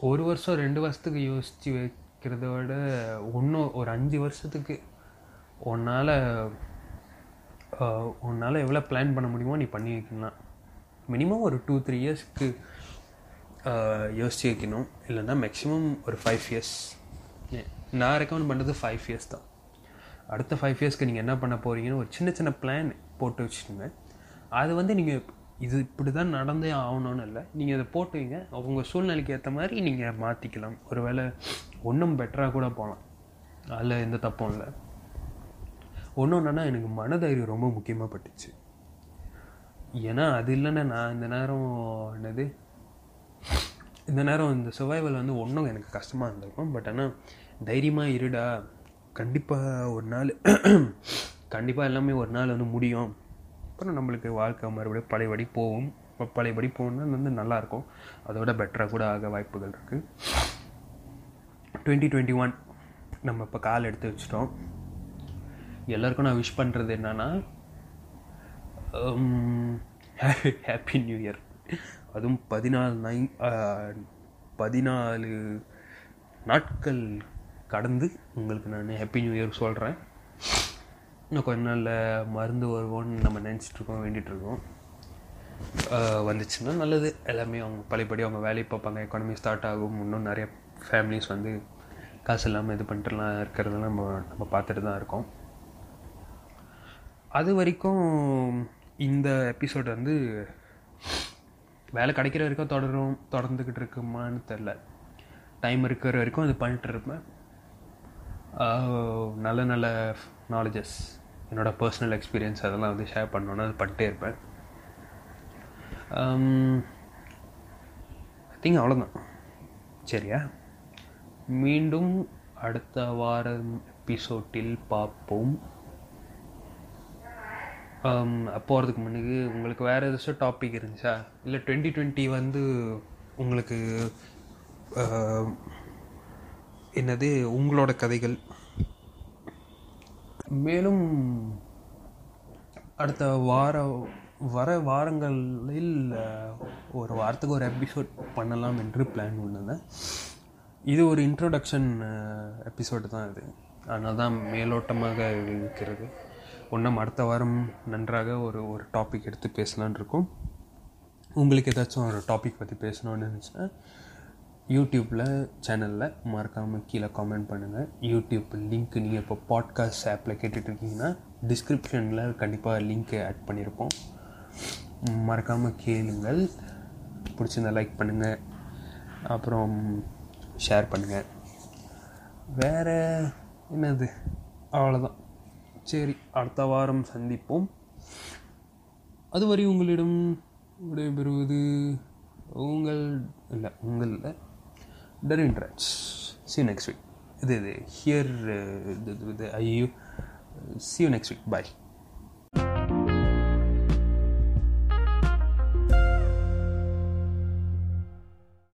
ஒரு வருஷம் ரெண்டு வருஷத்துக்கு யோசித்து வைக்கிறத விட ஒன்றும் ஒரு அஞ்சு வருஷத்துக்கு உன்னால் உன்னால் எவ்வளோ பிளான் பண்ண முடியுமோ நீ பண்ணி வைக்கலாம். மினிமம் ஒரு டூ த்ரீ இயர்ஸ்க்கு யோசித்து வைக்கணும். இல்லைன்னா மேக்ஸிமம் ஒரு ஃபைவ் இயர்ஸ் நான் ரெக்கமெண்ட் பண்ணுறது ஃபைவ் இயர்ஸ் தான். அடுத்த ஃபைவ் இயர்ஸ்க்கு நீங்கள் என்ன பண்ண போகிறீங்கன்னு ஒரு சின்ன சின்ன பிளான் போட்டு வச்சுக்கோங்க. அது வந்து நீங்கள் இது இப்படி தான் நடந்தே ஆகணும்னு இல்லை. நீங்கள் அதை போட்டு வைங்க. உங்கள் சூழ்நிலைக்கு ஏற்ற மாதிரி நீங்கள் மாற்றிக்கலாம் ஒருவேளை ஒன்றும் பெட்டராக கூட போகலாம் அதில் எந்த தப்பும் இல்லை. ஒன்று ஒன்றுனா எனக்கு மனதைரியம் ரொம்ப முக்கியமாக பட்டுச்சு. ஏன்னா அது இல்லைன்னா நான் இந்த நேரம் என்னது? இந்த நேரம் இந்த சுவைவல் வந்து ஒன்றும் எனக்கு கஷ்டமாக இருந்திருக்கும். பட் ஆனால் தைரியமாக இருடா. கண்டிப்பாக ஒரு நாள் கண்டிப்பாக எல்லாமே ஒரு நாள் வந்து முடியும். அப்புறம் நம்மளுக்கு வாழ்க்கை மறுபடியும் பழையபடி போகும். பழையபடி போகணுன்னா வந்து நல்லாயிருக்கும் அதோட பெட்டராக கூட ஆக வாய்ப்புகள் இருக்குது டுவெண்ட்டி டுவெண்ட்டி ஒன் நம்ம இப்போ கால் எடுத்து வச்சிட்டோம். எல்லாருக்கும் நான் விஷ் பண்ணுறது என்னன்னா ஹாப்பி நியூ இயர் அதுவும் பதினாலு நை பதினாலு நாட்கள் கடந்து உங்களுக்கு நான் ஹாப்பி நியூ இயர் சொல்கிறேன் இன்னும் கொஞ்ச நாளில் மருந்து வருவோன்னு நம்ம நினச்சிட்ருக்கோம் வேண்டிகிட்ருக்கோம் வந்துச்சுன்னா நல்லது. எல்லாமே அவங்க பழையபடி அவங்க வேலையை பார்ப்பாங்க. எக்கானமி ஸ்டார்ட் ஆகும். இன்னும் நிறைய ஃபேமிலிஸ் வந்து காசு இல்லாமல் இது பண்ணிட்டுலாம் இருக்கிறதெல்லாம் நம்ம நம்ம பார்த்துட்டு தான் இருக்கோம். அது வரைக்கும் இந்த எபிசோட் வந்து வேலை கிடைக்கிற வரைக்கும் தொடரும் தொடர்ந்துக்கிட்டு இருக்குமான்னு தெரில டைம் இருக்கிற வரைக்கும் அது பண்ணிட்டு இருப்பேன். நல்ல நல்ல நாலேஜஸ் என்னோடய பர்சனல் எக்ஸ்பீரியன்ஸ் அதெல்லாம் வந்து ஷேர் பண்ணோன்னா அது பண்ணிட்டே இருப்பேன். Um, ஐ திங்க் அவ்வளோதான் சரியா? மீண்டும் அடுத்த வாரம் எபிசோட்டில் பார்ப்போம். Um, போகிறதுக்கு முன்னுக்கு உங்களுக்கு வேறு ஏதாச்சும் டாபிக் இருந்துச்சா? இல்லை டுவெண்ட்டி டுவெண்ட்டி வந்து உங்களுக்கு uh, என்னது உங்களோட கதைகள்? மேலும் அடுத்த வார வர வாரங்களில் ஒரு வாரத்துக்கு ஒரு எபிசோட் பண்ணலாம் என்று பிளான் பண்ணேன் இது ஒரு இன்ட்ரோடக்ஷன் எபிசோடு தான் இது. ஆனால் தான் மேலோட்டமாக இருக்கிறது. ஒன்றும் அடுத்த வாரம் நன்றாக ஒரு ஒரு டாபிக் எடுத்து பேசலான் இருக்கோம். உங்களுக்கு ஏதாச்சும் ஒரு டாபிக் பற்றி பேசணும்னு நினச்சா யூடியூப்பில் சேனலில் மறக்காமல் கீழே காமெண்ட் பண்ணுங்கள் யூடியூப் லிங்க் நீங்கள் இப்போ பாட்காஸ்ட் ஆப்பில் கேட்டுட்டு இருக்கீங்கன்னா டிஸ்கிரிப்ஷனில் கண்டிப்பாக லிங்க்கு ஆட் பண்ணியிருப்போம் மறக்காமல் கேளுங்கள். பிடிச்சிருந்தா லைக் பண்ணுங்கள் அப்புறம் ஷேர் பண்ணுங்கள் வேறு என்னது? அவ்வளோதான் சரி அடுத்த வாரம் சந்திப்போம். அதுவரை உங்களிடம் விடைபெறுவது உங்கள் இல்லை உங்கள் இல்லை Darwin Trends. See you next week. Here, uh, the, the, the, I, see you next week. Bye.